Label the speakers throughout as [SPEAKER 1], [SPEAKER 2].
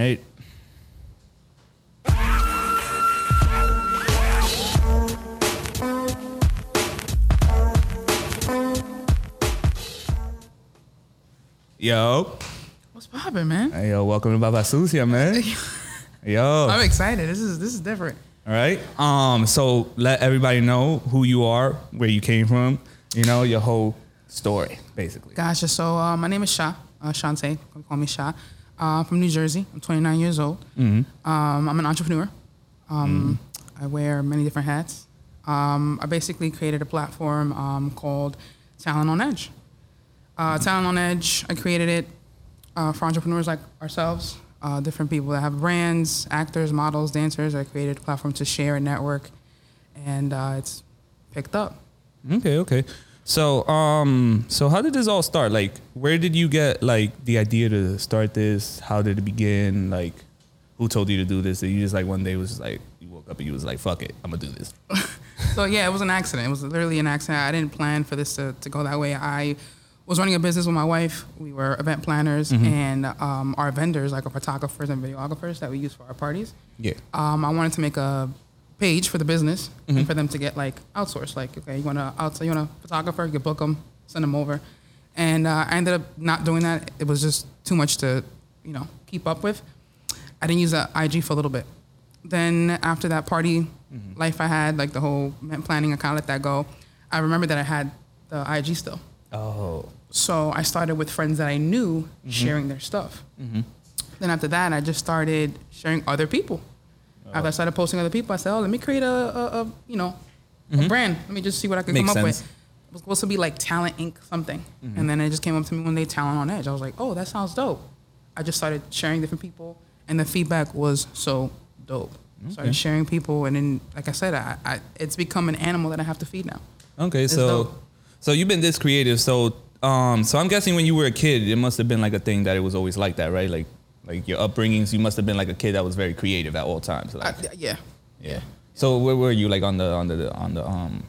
[SPEAKER 1] Yo.
[SPEAKER 2] What's poppin', man?
[SPEAKER 1] Hey, yo, welcome to Baba Sucia, man. yo.
[SPEAKER 2] I'm excited. This is this is different.
[SPEAKER 1] All right. Um, so let everybody know who you are, where you came from, you know, your whole story, basically.
[SPEAKER 2] Gotcha. So uh, my name is Sha, uh, Shantae. Call me Sha. Uh, I'm from New Jersey. I'm 29 years old. Um, I'm an entrepreneur. Um, I wear many different hats. Um, I basically created a platform um, called Talent on Edge. Uh, Talent on Edge, I created it uh, for entrepreneurs like ourselves, uh, different people that have brands, actors, models, dancers. I created a platform to share and network, and uh, it's picked up.
[SPEAKER 1] Okay, okay. So, um, so how did this all start? Like, where did you get like the idea to start this? How did it begin? Like, who told you to do this? Did you just like one day was just like you woke up and you was like, "Fuck it, I'm gonna do this."
[SPEAKER 2] So yeah, it was an accident. It was literally an accident. I didn't plan for this to, to go that way. I was running a business with my wife. We were event planners and um, our vendors, like our photographers and videographers that we use for our parties.
[SPEAKER 1] Yeah.
[SPEAKER 2] Um, I wanted to make a page for the business and mm-hmm. for them to get like outsourced. Like, okay, you want to outside, you want a photographer, you book them, send them over. And uh, I ended up not doing that. It was just too much to, you know, keep up with. I didn't use the IG for a little bit. Then after that party mm-hmm. life I had, like the whole planning, I kind of let that go. I remember that I had the IG still.
[SPEAKER 1] Oh.
[SPEAKER 2] So I started with friends that I knew mm-hmm. sharing their stuff. Then after that, I just started sharing other people. After I started posting other people, I said, "Oh, let me create a, a, a you know, a brand. Let me just see what I can
[SPEAKER 1] Makes
[SPEAKER 2] come up
[SPEAKER 1] sense.
[SPEAKER 2] with." It was supposed to be like Talent Inc. something, and then it just came up to me one day, Talent on Edge. I was like, "Oh, that sounds dope." I just started sharing different people, and the feedback was so dope. Started sharing people, and then, like I said, I, I it's become an animal that I have to feed now.
[SPEAKER 1] Okay,
[SPEAKER 2] It's
[SPEAKER 1] so
[SPEAKER 2] dope.
[SPEAKER 1] so you've been this creative. So um, so I'm guessing when you were a kid, it must have been like a thing that it was always like that, right? Like like your upbringings, you must have been like a kid that was very creative at all times. Like,
[SPEAKER 2] I, yeah.
[SPEAKER 1] yeah. So where were you like on the on the on the um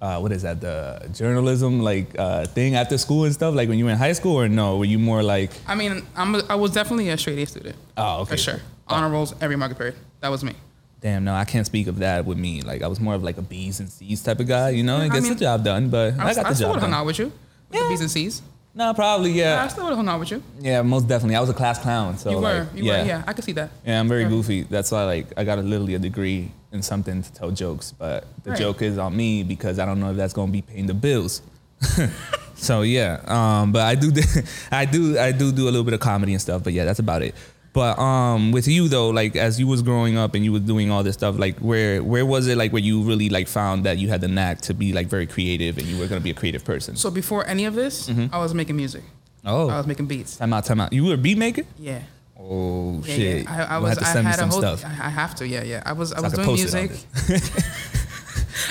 [SPEAKER 1] uh, what is that the journalism like uh, thing after school and stuff like when you were in high school or no were you more like
[SPEAKER 2] I mean, I'm a, I was definitely a straight A student.
[SPEAKER 1] Oh, okay.
[SPEAKER 2] For sure. Honor rolls every market period. That was me.
[SPEAKER 1] damn no I can't speak of that with me like I was more of like a B's and C's type of guy you know
[SPEAKER 2] Yeah,
[SPEAKER 1] it
[SPEAKER 2] I
[SPEAKER 1] gets
[SPEAKER 2] mean,
[SPEAKER 1] the job done but I,
[SPEAKER 2] I,
[SPEAKER 1] got
[SPEAKER 2] I
[SPEAKER 1] the
[SPEAKER 2] still
[SPEAKER 1] job
[SPEAKER 2] have hung out with you. With the B's and C's.
[SPEAKER 1] No probably yeah.
[SPEAKER 2] I still would have hung out with you.
[SPEAKER 1] yeah most definitely I was a class clown so
[SPEAKER 2] you were.
[SPEAKER 1] like,
[SPEAKER 2] you
[SPEAKER 1] yeah
[SPEAKER 2] were. Yeah, I could see that.
[SPEAKER 1] Yeah, I'm very
[SPEAKER 2] Sure.
[SPEAKER 1] goofy. That's why like I got a literally a degree in something to tell jokes, but the
[SPEAKER 2] Right.
[SPEAKER 1] joke is on me because I don't know if that's gonna be paying the bills. so yeah, um, but I do I do I do do a little bit of comedy and stuff, but yeah, that's about it. But um, with you though, like as you was growing up and you was doing all this stuff, like where where was it like where you really like found that you had the knack to be like very creative and you were gonna be a creative person?
[SPEAKER 2] So before any of this, I was making music.
[SPEAKER 1] Oh, I
[SPEAKER 2] was making beats.
[SPEAKER 1] time out, time out. You were a beat maker?
[SPEAKER 2] Yeah.
[SPEAKER 1] Oh
[SPEAKER 2] Yeah,
[SPEAKER 1] shit!
[SPEAKER 2] yeah. I, I was.
[SPEAKER 1] have to
[SPEAKER 2] I
[SPEAKER 1] send me
[SPEAKER 2] had
[SPEAKER 1] some
[SPEAKER 2] a whole.
[SPEAKER 1] stuff.
[SPEAKER 2] I I have to. Yeah, yeah. I was. I was doing
[SPEAKER 1] post it on
[SPEAKER 2] music.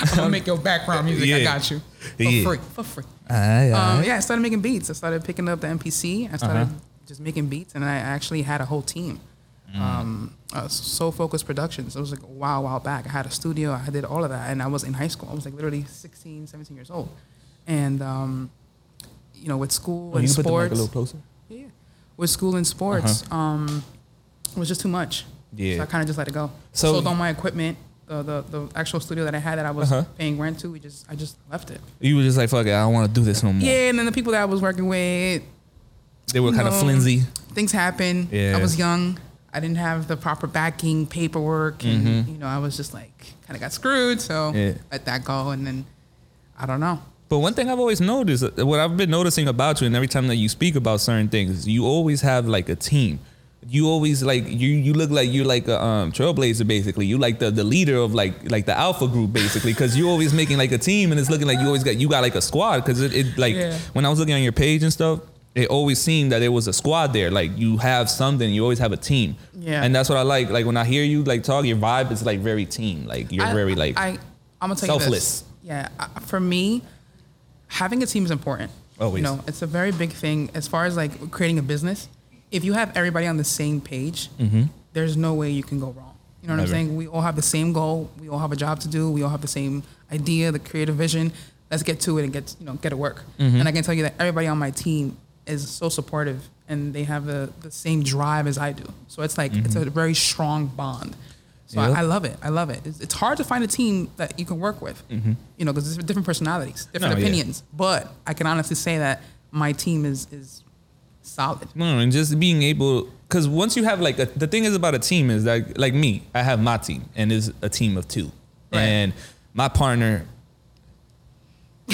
[SPEAKER 2] I'm gonna make your background music. I got you for
[SPEAKER 1] Yeah.
[SPEAKER 2] free. For free.
[SPEAKER 1] Aye, aye.
[SPEAKER 2] Um, yeah, I started making beats. I started picking up the MPC. I started
[SPEAKER 1] Uh-huh.
[SPEAKER 2] Just making beats, and I actually had a whole team.
[SPEAKER 1] Mm.
[SPEAKER 2] Um, uh, Soul Focus Productions. It was like a while, while back. I had a studio. I did all of that, and I was in high school. I was like literally 16, 17 years old, and um, you know, with school
[SPEAKER 1] Oh,
[SPEAKER 2] and
[SPEAKER 1] you can put the mic
[SPEAKER 2] sports,
[SPEAKER 1] a little closer.
[SPEAKER 2] yeah, with school and sports, um, it was just too much.
[SPEAKER 1] Uh-huh. Yeah.
[SPEAKER 2] so I kind of just let it go.
[SPEAKER 1] So-
[SPEAKER 2] sold all my equipment. The, the, the actual studio that I had that I was
[SPEAKER 1] Uh-huh.
[SPEAKER 2] paying rent to, we just I just left it.
[SPEAKER 1] You were just like, fuck it, I don't want to do this no more.
[SPEAKER 2] Yeah, and then the people that I was working with,
[SPEAKER 1] They were kind of flimsy.
[SPEAKER 2] things happen.
[SPEAKER 1] Yeah.
[SPEAKER 2] I was young. I didn't have the proper backing, paperwork, and you know, I was just like kind of got screwed. So
[SPEAKER 1] Mm-hmm. Yeah.
[SPEAKER 2] let that go, and then I don't know.
[SPEAKER 1] But one thing I've always noticed, uh, what I've been noticing about you, and every time that you speak about certain things, you always have like a team. You always like you. You look like you're like a um, trailblazer, basically. You like the, the leader of like like the alpha group, basically, because you're always making like a team, and it's looking like you always got you got like a squad. Because it, it like
[SPEAKER 2] Yeah.
[SPEAKER 1] when I was looking on your page and stuff, it always seemed that there was a squad there. Like you have something, you always have a team.
[SPEAKER 2] Yeah.
[SPEAKER 1] and that's what I like. Like when I hear you like talk, your vibe is like very team. Like you're
[SPEAKER 2] I-
[SPEAKER 1] very like
[SPEAKER 2] I, I'm gonna tell you
[SPEAKER 1] selfless.
[SPEAKER 2] this. Yeah, for me, having a team is important.
[SPEAKER 1] Always.
[SPEAKER 2] You know, it's a very big thing as far as like creating a business. If you have everybody on the same page, there's no way you can go wrong. You know what
[SPEAKER 1] Mm-hmm. Never.
[SPEAKER 2] I'm saying? We all have the same goal. We all have a job to do. We all have the same idea, the creative vision. Let's get to it and get you know get to work.
[SPEAKER 1] Mm-hmm.
[SPEAKER 2] And I can tell you that everybody on my team is so supportive and they have the, the same drive as I do. So it's like it's mm-hmm. a very strong bond. So
[SPEAKER 1] Yeah.
[SPEAKER 2] I, I love it. I love it. It's, it's hard to find a team that you can work with, mm-hmm. you know, because there's different personalities, different
[SPEAKER 1] No, yeah.
[SPEAKER 2] opinions. But I can honestly say that my team is is solid.
[SPEAKER 1] No, and just being able, because once you have like a, the thing is about a team is that like me, I have my team, and it's a team of two,
[SPEAKER 2] Right.
[SPEAKER 1] and my partner,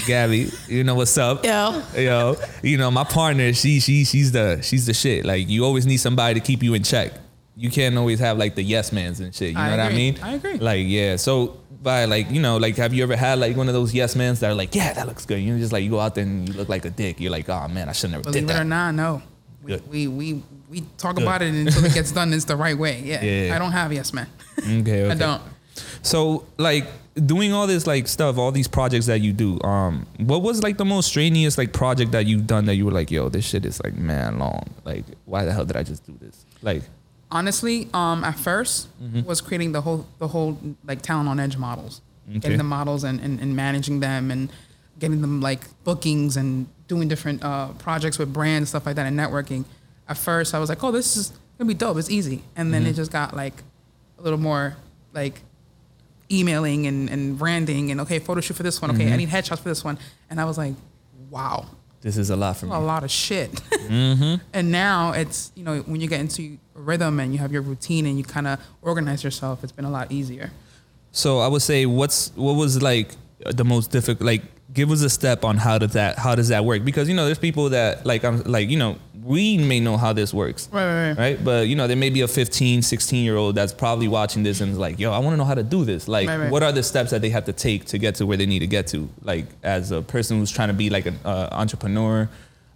[SPEAKER 1] Gabby, you know what's up?
[SPEAKER 3] Yeah.
[SPEAKER 1] Yo, you know my partner, she she she's the she's the shit. Like you always need somebody to keep you in check. You can't always have like the yes mans and shit. You know
[SPEAKER 2] I
[SPEAKER 1] what I mean?
[SPEAKER 2] I agree.
[SPEAKER 1] Like yeah, so by like you know like have you ever had like one of those yes mans that are like yeah that looks good. You know just like you go out there and you look like a dick. You're like oh man I should never
[SPEAKER 2] Believe
[SPEAKER 1] did
[SPEAKER 2] it
[SPEAKER 1] that.
[SPEAKER 2] or not, no. We,
[SPEAKER 1] Good.
[SPEAKER 2] we we we talk
[SPEAKER 1] Good.
[SPEAKER 2] about it until it gets done. It's the right way. Yeah.
[SPEAKER 1] Yeah.
[SPEAKER 2] I don't have yes man.
[SPEAKER 1] Okay, okay.
[SPEAKER 2] I don't.
[SPEAKER 1] So like doing all this like stuff, all these projects that you do, um, what was like the most strenuous like project that you've done that you were like, yo, this shit is like man long. Like, why the hell did I just do this? Like,
[SPEAKER 2] honestly, um, at 1st was creating the whole the whole like talent on edge models,
[SPEAKER 1] Okay.
[SPEAKER 2] getting the models and, and, and managing them and getting them like bookings and doing different uh, projects with brands stuff like that and networking. At first, I was like, oh, this is gonna be dope. It's easy, and then it just got like a little more like emailing and, and branding and okay, photo shoot for this one. Okay, I mm-hmm. need headshots for this one, and I was like, wow,
[SPEAKER 1] this is a lot for me.
[SPEAKER 2] a lot of shit. Mm-hmm. And now it's, you know, when you get into a rhythm and you have your routine and you kind of organize yourself, it's been a lot easier.
[SPEAKER 1] So I would say, what's what was like the most difficult? Like, give us a step on how does that how does that work? Because you know, there's people that like I'm like you know we may know how this works,
[SPEAKER 2] Right, right, right.
[SPEAKER 1] right? But you know, there may be a 15, 16 year old that's probably watching this and is like, yo, I want to know how to do this. Like,
[SPEAKER 2] Right, right.
[SPEAKER 1] what are the steps that they have to take to get to where they need to get to? Like, as a person who's trying to be like an uh, entrepreneur.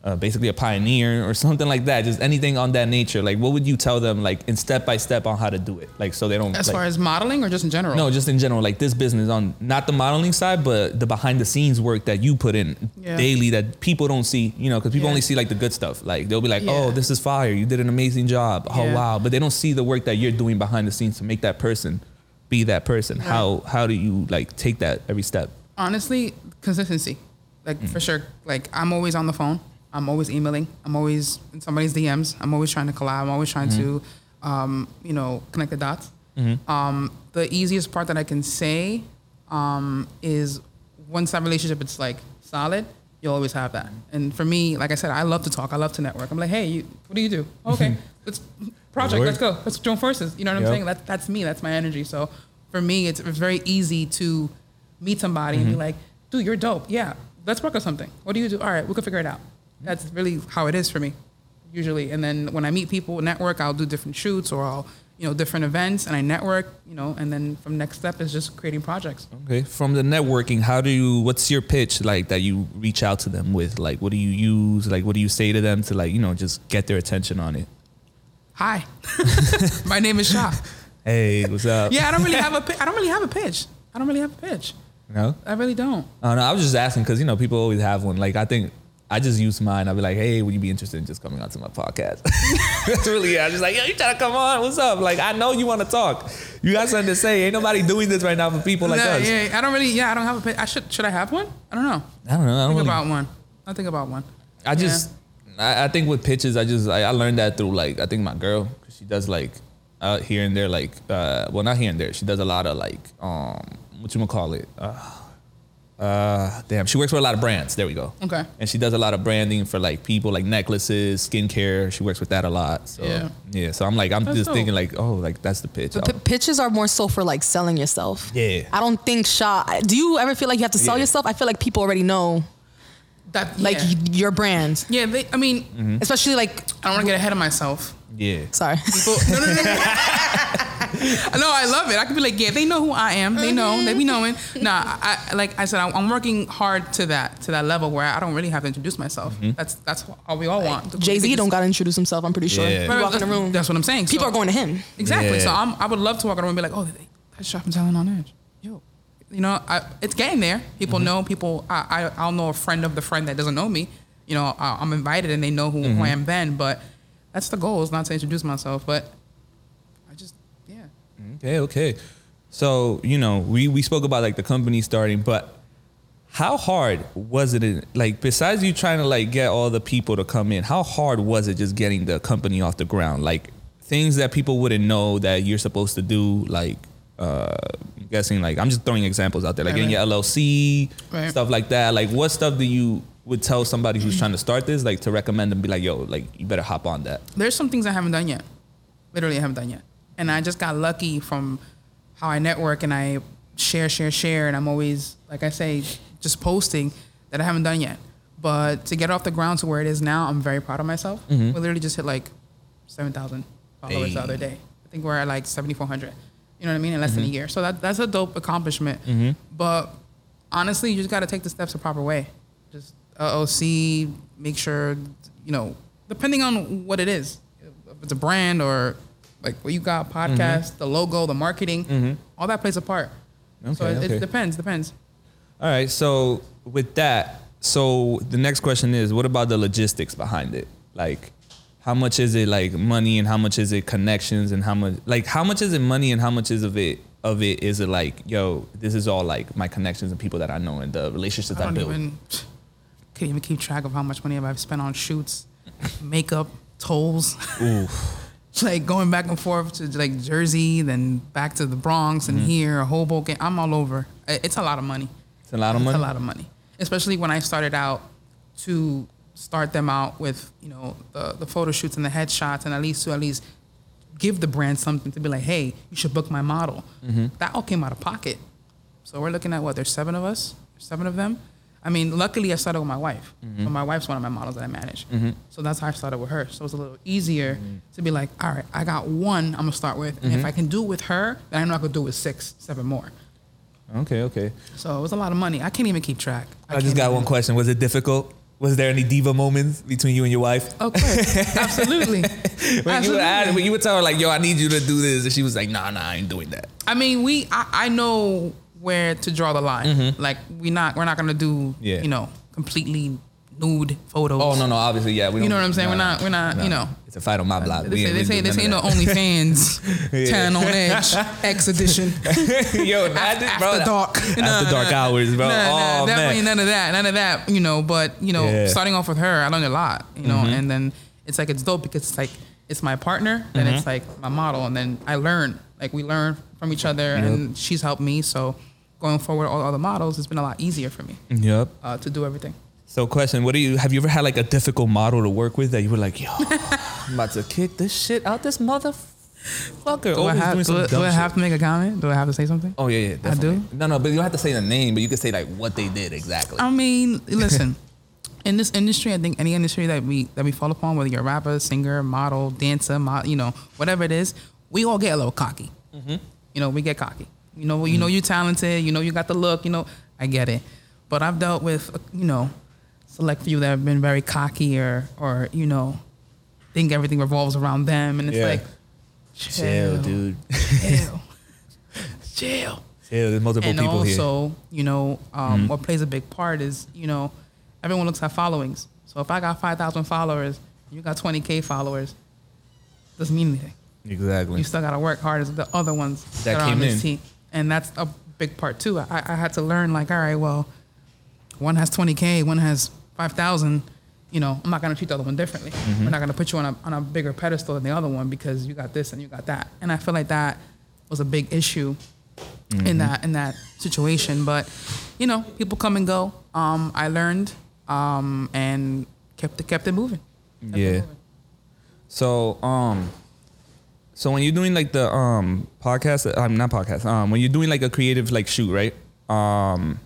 [SPEAKER 1] Uh, basically a pioneer or something like that just anything on that nature like what would you tell them like in step by step on how to do it like so they don't
[SPEAKER 2] As
[SPEAKER 1] like,
[SPEAKER 2] far as modeling or just in general?
[SPEAKER 1] no, just in general, like this business on not the modeling side, but the behind the scenes work that you put in
[SPEAKER 2] Yeah.
[SPEAKER 1] daily that people don't see, you know, because people
[SPEAKER 2] Yeah.
[SPEAKER 1] only see like the good stuff. Like they'll be like,
[SPEAKER 2] Yeah.
[SPEAKER 1] oh, this is fire. You did an amazing job. Oh, wow. But they don't see the work that you're doing behind the scenes to make that person be that person. How, how do you like take that every step?
[SPEAKER 2] Honestly, consistency. Like, for sure. Like, I'm always on the phone. I'm always emailing. I'm always in somebody's DMs. I'm always trying to collab. I'm always trying to, um, you know, connect the dots. Um, the easiest part that I can say um, is once that relationship it's like solid, you'll always have that. And for me, like I said, I love to talk. I love to network. I'm like, hey, you, what do you do? Okay, let's project. Let's go. Let's join forces. You know what I'm saying? That, that's me. That's my energy. So for me, it's, it's very easy to meet somebody and be like, dude, you're dope. Yeah, let's work on something. What do you do? All right, we can figure it out. That's really how it is for me, usually. And then when I meet people, network, I'll do different shoots or I'll, you know, different events and I network, you know, and then from next step is just creating projects.
[SPEAKER 1] Okay. From the networking, how do you, what's your pitch like that you reach out to them with? Like, what do you use? Like, what do you say to them to like, you know, just get their attention on it?
[SPEAKER 2] Hi, my name is Shah.
[SPEAKER 1] Hey, what's up?
[SPEAKER 2] Yeah, I don't really have a, I don't really have a pitch. I don't really have a pitch.
[SPEAKER 1] No?
[SPEAKER 2] I really don't.
[SPEAKER 1] Oh, I don't know. I was just asking because you know people always have one. Like I think I just use mine. I'll be like, hey, would you be interested in just coming on to my podcast? That's really it. I'm just like, yo, you trying to come on? What's up? Like I know you want to talk. You got something to say. Ain't nobody doing this right now for people like
[SPEAKER 2] No,
[SPEAKER 1] us.
[SPEAKER 2] yeah, I don't really. Yeah, I don't have a pitch. Should. Should I have one? I don't know.
[SPEAKER 1] I don't know. I don't
[SPEAKER 2] Think
[SPEAKER 1] really,
[SPEAKER 2] about one. I think about one.
[SPEAKER 1] I just, I, I think with pitches, I just, I, I learned that through like, I think my girl, 'cause she does like, uh, here and there, like, uh, well, not here and there. She does a lot of like, um, what you gonna call it? Uh, uh, damn, she works with a lot of brands. There we go.
[SPEAKER 2] Okay.
[SPEAKER 1] And she does a lot of branding for like people, like necklaces, skincare. She works with that a lot. So
[SPEAKER 2] Yeah.
[SPEAKER 1] yeah. So I'm like, I'm
[SPEAKER 2] That's
[SPEAKER 1] just
[SPEAKER 2] dope.
[SPEAKER 1] thinking like, oh, like that's the pitch.
[SPEAKER 3] But p- pitches are more so for like selling yourself.
[SPEAKER 1] Yeah.
[SPEAKER 3] I don't think shot. Do you ever feel like you have to sell
[SPEAKER 1] Yeah.
[SPEAKER 3] yourself? I feel like people already know
[SPEAKER 2] That
[SPEAKER 3] like
[SPEAKER 2] yeah.
[SPEAKER 3] y- your brand,
[SPEAKER 2] yeah they, I mean,
[SPEAKER 1] Mm-hmm.
[SPEAKER 3] especially like.
[SPEAKER 2] I don't want to get ahead of myself.
[SPEAKER 1] yeah.
[SPEAKER 3] Sorry.
[SPEAKER 2] People, no, no, no, no. no, I love it. I could be like, yeah, they know who I am. They know. They be knowing. Nah, I, I- like I said, I'm, I'm working hard to that to that level where I don't really have to introduce myself.
[SPEAKER 1] Mm-hmm.
[SPEAKER 2] That's that's all we all want.
[SPEAKER 3] Jay Z don't gotta introduce himself. I'm pretty sure.
[SPEAKER 1] Yeah.
[SPEAKER 3] You walk in the room.
[SPEAKER 2] That's what I'm saying.
[SPEAKER 3] People
[SPEAKER 2] So-
[SPEAKER 3] are going to him.
[SPEAKER 2] Exactly. So I'm, I would love to walk in the room and be like, oh, they, that's shopping talent on edge. Yo, you know, I, it's getting there. People
[SPEAKER 1] Mm-hmm.
[SPEAKER 2] know. People, I, I, I'll know a friend of the friend that doesn't know me. You know, I, I'm invited and they know who,
[SPEAKER 1] Mm-hmm.
[SPEAKER 2] who I am then. But that's the goal is not to introduce myself, but I just, yeah.
[SPEAKER 1] Okay, okay. So, you know, we, we spoke about like the company starting, but how hard was it? In, like besides you trying to like get all the people to come in, how hard was it just getting the company off the ground? Like things that people wouldn't know that you're supposed to do, like. Uh, I'm guessing like I'm just throwing examples out there, like
[SPEAKER 2] Right,
[SPEAKER 1] getting your LLC,
[SPEAKER 2] Right.
[SPEAKER 1] stuff like that. Like, what stuff do you would tell somebody who's trying to start this, like to recommend and be like, yo, like you better hop on that.
[SPEAKER 2] There's some things I haven't done yet. Literally, I haven't done yet. And I just got lucky from how I network and I share, share, share. And I'm always, like I say, just posting that I haven't done yet. But to get off the ground to where it is now, I'm very proud of myself. Mm-hmm. We literally just hit like 7,000 followers the other day. I think we're at like 7,400. You know what I mean? In less than a mm-hmm. year. So that, that's a dope accomplishment. Mm-hmm. But honestly, you just got to take the steps the proper way. Just uh, LLC, make sure, you know, depending on what it is, if it's a brand or like what you got, mm-hmm. podcast, the logo, the marketing, mm-hmm. all that plays a part. so
[SPEAKER 1] Okay,
[SPEAKER 2] it,
[SPEAKER 1] okay.
[SPEAKER 2] it depends, depends.
[SPEAKER 1] All right. So with that, so the next question is, what about the logistics behind it? Like, how much is it like money, and how much is it connections, and how much like how much is it money, and how much is of it of it is it like, yo, this is all like my connections and people that I know and the relationships
[SPEAKER 2] I
[SPEAKER 1] I,
[SPEAKER 2] don't
[SPEAKER 1] build.
[SPEAKER 2] even can't even keep track of how much money I've spent on shoots, makeup, tolls. like going back and forth to like Jersey, then back to the Bronx and mm-hmm. here, Hoboken. I'm all over. It's a lot of money.
[SPEAKER 1] It's a lot of money.
[SPEAKER 2] It's a lot of money, especially when I started out to start them out with you know the the photo shoots and the headshots, and at least to at least give the brand something to be like, hey, you should book my model. Mm-hmm. That all came out of pocket. So we're looking at what? There's seven of us, seven of them. I mean, luckily I started with my wife. Mm-hmm. So my wife's one of my models that I manage. Mm-hmm. So that's how I started with her. So it's a little easier mm-hmm. to be like, all right, I got one I'm gonna start with, and if I can do it with her, then I know I could do it with six, seven more.
[SPEAKER 1] Okay, okay.
[SPEAKER 2] So it was a lot of money. I can't even keep track.
[SPEAKER 1] I, just got one question. Was it difficult? Was there any diva moments between you and your wife?
[SPEAKER 2] Course, absolutely.
[SPEAKER 1] When you, would
[SPEAKER 2] Absolutely.
[SPEAKER 1] when you would tell her like, "Yo, I need you to do this," and she was like, "Nah, nah, I ain't doing that."
[SPEAKER 2] I mean, we I, I know where to draw the line. Like we not we're not gonna do
[SPEAKER 1] Mm-hmm. Yeah.
[SPEAKER 2] you know completely nude photos.
[SPEAKER 1] Oh no, no, obviously, yeah. We
[SPEAKER 2] You know what I'm saying? We're not- we're not,
[SPEAKER 1] nah.
[SPEAKER 2] you know.
[SPEAKER 1] It's a fight on my block.
[SPEAKER 2] They
[SPEAKER 1] We
[SPEAKER 2] say, they say,
[SPEAKER 1] do
[SPEAKER 2] they say no OnlyFans,
[SPEAKER 1] Yeah.
[SPEAKER 2] 10 on edge, X edition.
[SPEAKER 1] Yo, imagine,
[SPEAKER 2] after
[SPEAKER 1] bro,
[SPEAKER 2] dark.
[SPEAKER 1] After dark hours, bro.
[SPEAKER 2] Nah, nah,
[SPEAKER 1] oh
[SPEAKER 2] definitely none of that, none of that. You know, but you know,
[SPEAKER 1] Yeah. Mm-hmm.
[SPEAKER 2] starting off with her, I learned a lot. You know, and then it's like it's dope because it's like it's my partner, then
[SPEAKER 1] Mm-hmm.
[SPEAKER 2] it's like my model, and then I learn. Like we learn from each other, and she's helped me. So going forward, all the other models, it's been a lot easier for me
[SPEAKER 1] Yep.
[SPEAKER 2] uh, to do everything.
[SPEAKER 1] So, question: What do you have? You ever had like a difficult model to work with that you were like, "Yo, I'm about to kick this shit out this motherfucker."
[SPEAKER 2] Do I, have, do, do I have to make a comment? Do I have to say something?
[SPEAKER 1] Oh yeah, yeah.
[SPEAKER 2] I do?
[SPEAKER 1] No, no, but you don't have to say the name, but you can say like what they did exactly.
[SPEAKER 2] I mean, listen. In this industry, I think any industry that we that we fall upon, whether you're a rapper, singer, model, dancer, mo- you know, whatever it is, we all get a little cocky.
[SPEAKER 1] Mm-hmm.
[SPEAKER 2] You know, we get cocky. You know, you know you're talented. You know you got the look. You know, I get it. But I've dealt with, you know, select few that have been very cocky or or you know, think everything revolves around them, and it's
[SPEAKER 1] Yeah.
[SPEAKER 2] like,
[SPEAKER 1] Chill, dude.
[SPEAKER 2] chill, chill.
[SPEAKER 1] Chill. There's multiple
[SPEAKER 2] and
[SPEAKER 1] people here. Mm-hmm.
[SPEAKER 2] also, you know, um, what plays a big part is, you know, everyone looks at followings. So if I got 5,000 followers, you got 20K followers, doesn't mean anything.
[SPEAKER 1] Exactly.
[SPEAKER 2] You still got to work hard as the other ones
[SPEAKER 1] That
[SPEAKER 2] that, are on
[SPEAKER 1] came
[SPEAKER 2] this
[SPEAKER 1] in.
[SPEAKER 2] team. And that's a big part too. I, I had to learn like, all right, well, one has 20K, one has 5,000. You know, I'm not going to treat the other one differently.
[SPEAKER 1] Mm-hmm.
[SPEAKER 2] We're not going to put you on a, on a bigger pedestal than the other one because you got this and you got that. And I feel like that was a big issue
[SPEAKER 1] Mm-hmm.
[SPEAKER 2] in that in that situation. But you know, people come and go. Um, I learned um, and kept it kept it moving. Kept it
[SPEAKER 1] Yeah.
[SPEAKER 2] moving.
[SPEAKER 1] So, um, so when you're doing like the um podcast, I'm not podcast. Um, when you're doing like a creative like shoot, right? Um,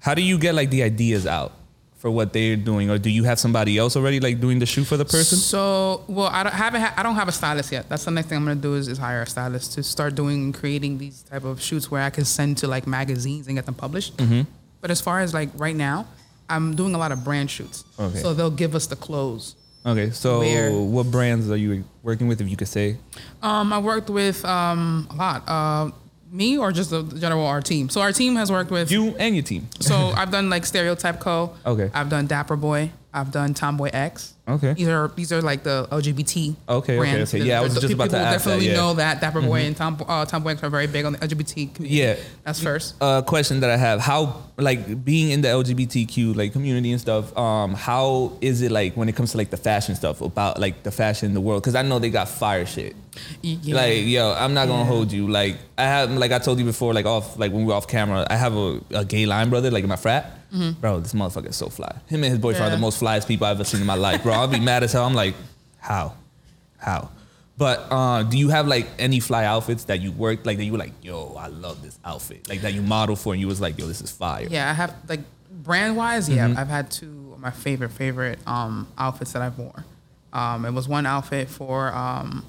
[SPEAKER 1] how do you get like the ideas out for what they're doing, or do you have somebody else already like doing the shoot for the person?
[SPEAKER 2] So, well, I don't haven't ha- I don't have a stylist yet. That's the next thing I'm gonna do is, is hire a stylist to start doing and creating these type of shoots where I can send to like magazines and get them published.
[SPEAKER 1] Mm-hmm.
[SPEAKER 2] But as far as like right now, I'm doing a lot of brand shoots.
[SPEAKER 1] Okay.
[SPEAKER 2] So they'll give us the clothes.
[SPEAKER 1] Okay, so
[SPEAKER 2] Where-
[SPEAKER 1] what brands are you working with, if you could say?
[SPEAKER 2] Um, I worked with um, a lot. Uh, me or just the general our team. So our team has worked with
[SPEAKER 1] You and your team.
[SPEAKER 2] So I've done like Stereotype Co.
[SPEAKER 1] Okay.
[SPEAKER 2] I've done Dapper Boi. I've done Tomboy X.
[SPEAKER 1] Okay.
[SPEAKER 2] These are these are like the LGBT.
[SPEAKER 1] Okay, okay,
[SPEAKER 2] brands.
[SPEAKER 1] okay. Yeah, I was just
[SPEAKER 2] people
[SPEAKER 1] about to ask that,
[SPEAKER 2] definitely
[SPEAKER 1] yeah. Mm-hmm.
[SPEAKER 2] know that Dapper Boi and Tom, uh, Tomboy X are very big on the LGBT community.
[SPEAKER 1] Yeah.
[SPEAKER 2] That's first.
[SPEAKER 1] uh, question that I have: How, like, being in the LGBTQ like community and stuff, um, how is it like when it comes to like the fashion stuff about like the fashion in the world? Because I know they got fire shit.
[SPEAKER 2] Yeah.
[SPEAKER 1] Like, yo, I'm not gonna
[SPEAKER 2] Yeah.
[SPEAKER 1] hold you. Like, I have, like I told you before, like off, like when we were off camera, I have a, a gay line brother, like in my frat. Bro, this motherfucker is so fly. Him and his boyfriend are
[SPEAKER 2] Mm-hmm.
[SPEAKER 1] The most flyest people I've ever seen in my life, bro. I'll be mad as hell. I'm like, how, how? But uh, do you have like any fly outfits that you worked like that you were like, yo, I love this outfit, like that you model for, and you was like, yo, this is fire.
[SPEAKER 2] Yeah, I have like brand wise. Yeah,
[SPEAKER 1] Mm-hmm.
[SPEAKER 2] I've had two of my favorite favorite um, outfits that I've worn. Um, it was one outfit for um,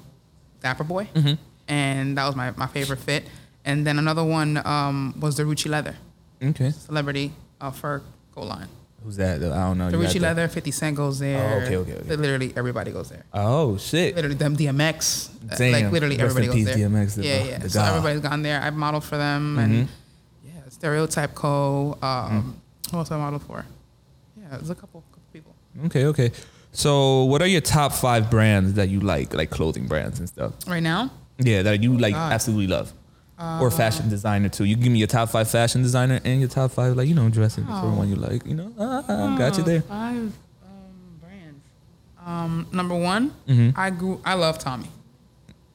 [SPEAKER 2] Dapper Boi,
[SPEAKER 1] Mm-hmm.
[SPEAKER 2] and that was my, my favorite fit. And then another one um, was the Rucci Leather
[SPEAKER 1] Okay.
[SPEAKER 2] celebrity uh, fur coat line.
[SPEAKER 1] Who's that? I don't know.
[SPEAKER 2] The
[SPEAKER 1] the-
[SPEAKER 2] Leather, Fifty Cent goes there.
[SPEAKER 1] Oh, okay, okay, okay.
[SPEAKER 2] Literally everybody goes there.
[SPEAKER 1] Oh shit.
[SPEAKER 2] Literally them DMX. uh,
[SPEAKER 1] Damn.
[SPEAKER 2] Like literally
[SPEAKER 1] Rest
[SPEAKER 2] everybody goes there.
[SPEAKER 1] DMX, the-
[SPEAKER 2] yeah,
[SPEAKER 1] the
[SPEAKER 2] yeah. So
[SPEAKER 1] god.
[SPEAKER 2] everybody's gone there. I've modeled for them and
[SPEAKER 1] Mm-hmm.
[SPEAKER 2] yeah, Stereotype Co. Um,
[SPEAKER 1] Mm.
[SPEAKER 2] Who else I modeled for? Yeah, there's a couple, couple people.
[SPEAKER 1] Okay, okay. So, what are your top five brands that you like, like clothing brands and stuff?
[SPEAKER 2] Right now,
[SPEAKER 1] Yeah, that you like
[SPEAKER 2] God.
[SPEAKER 1] absolutely love, or fashion designer too. You give me your top five fashion designer and your top five, like you know, dressing for
[SPEAKER 2] Oh.
[SPEAKER 1] one you like. You know, ah, ah, got you there.
[SPEAKER 2] Five um, brands. Um, number one,
[SPEAKER 1] Mm-hmm.
[SPEAKER 2] I grew. I love Tommy.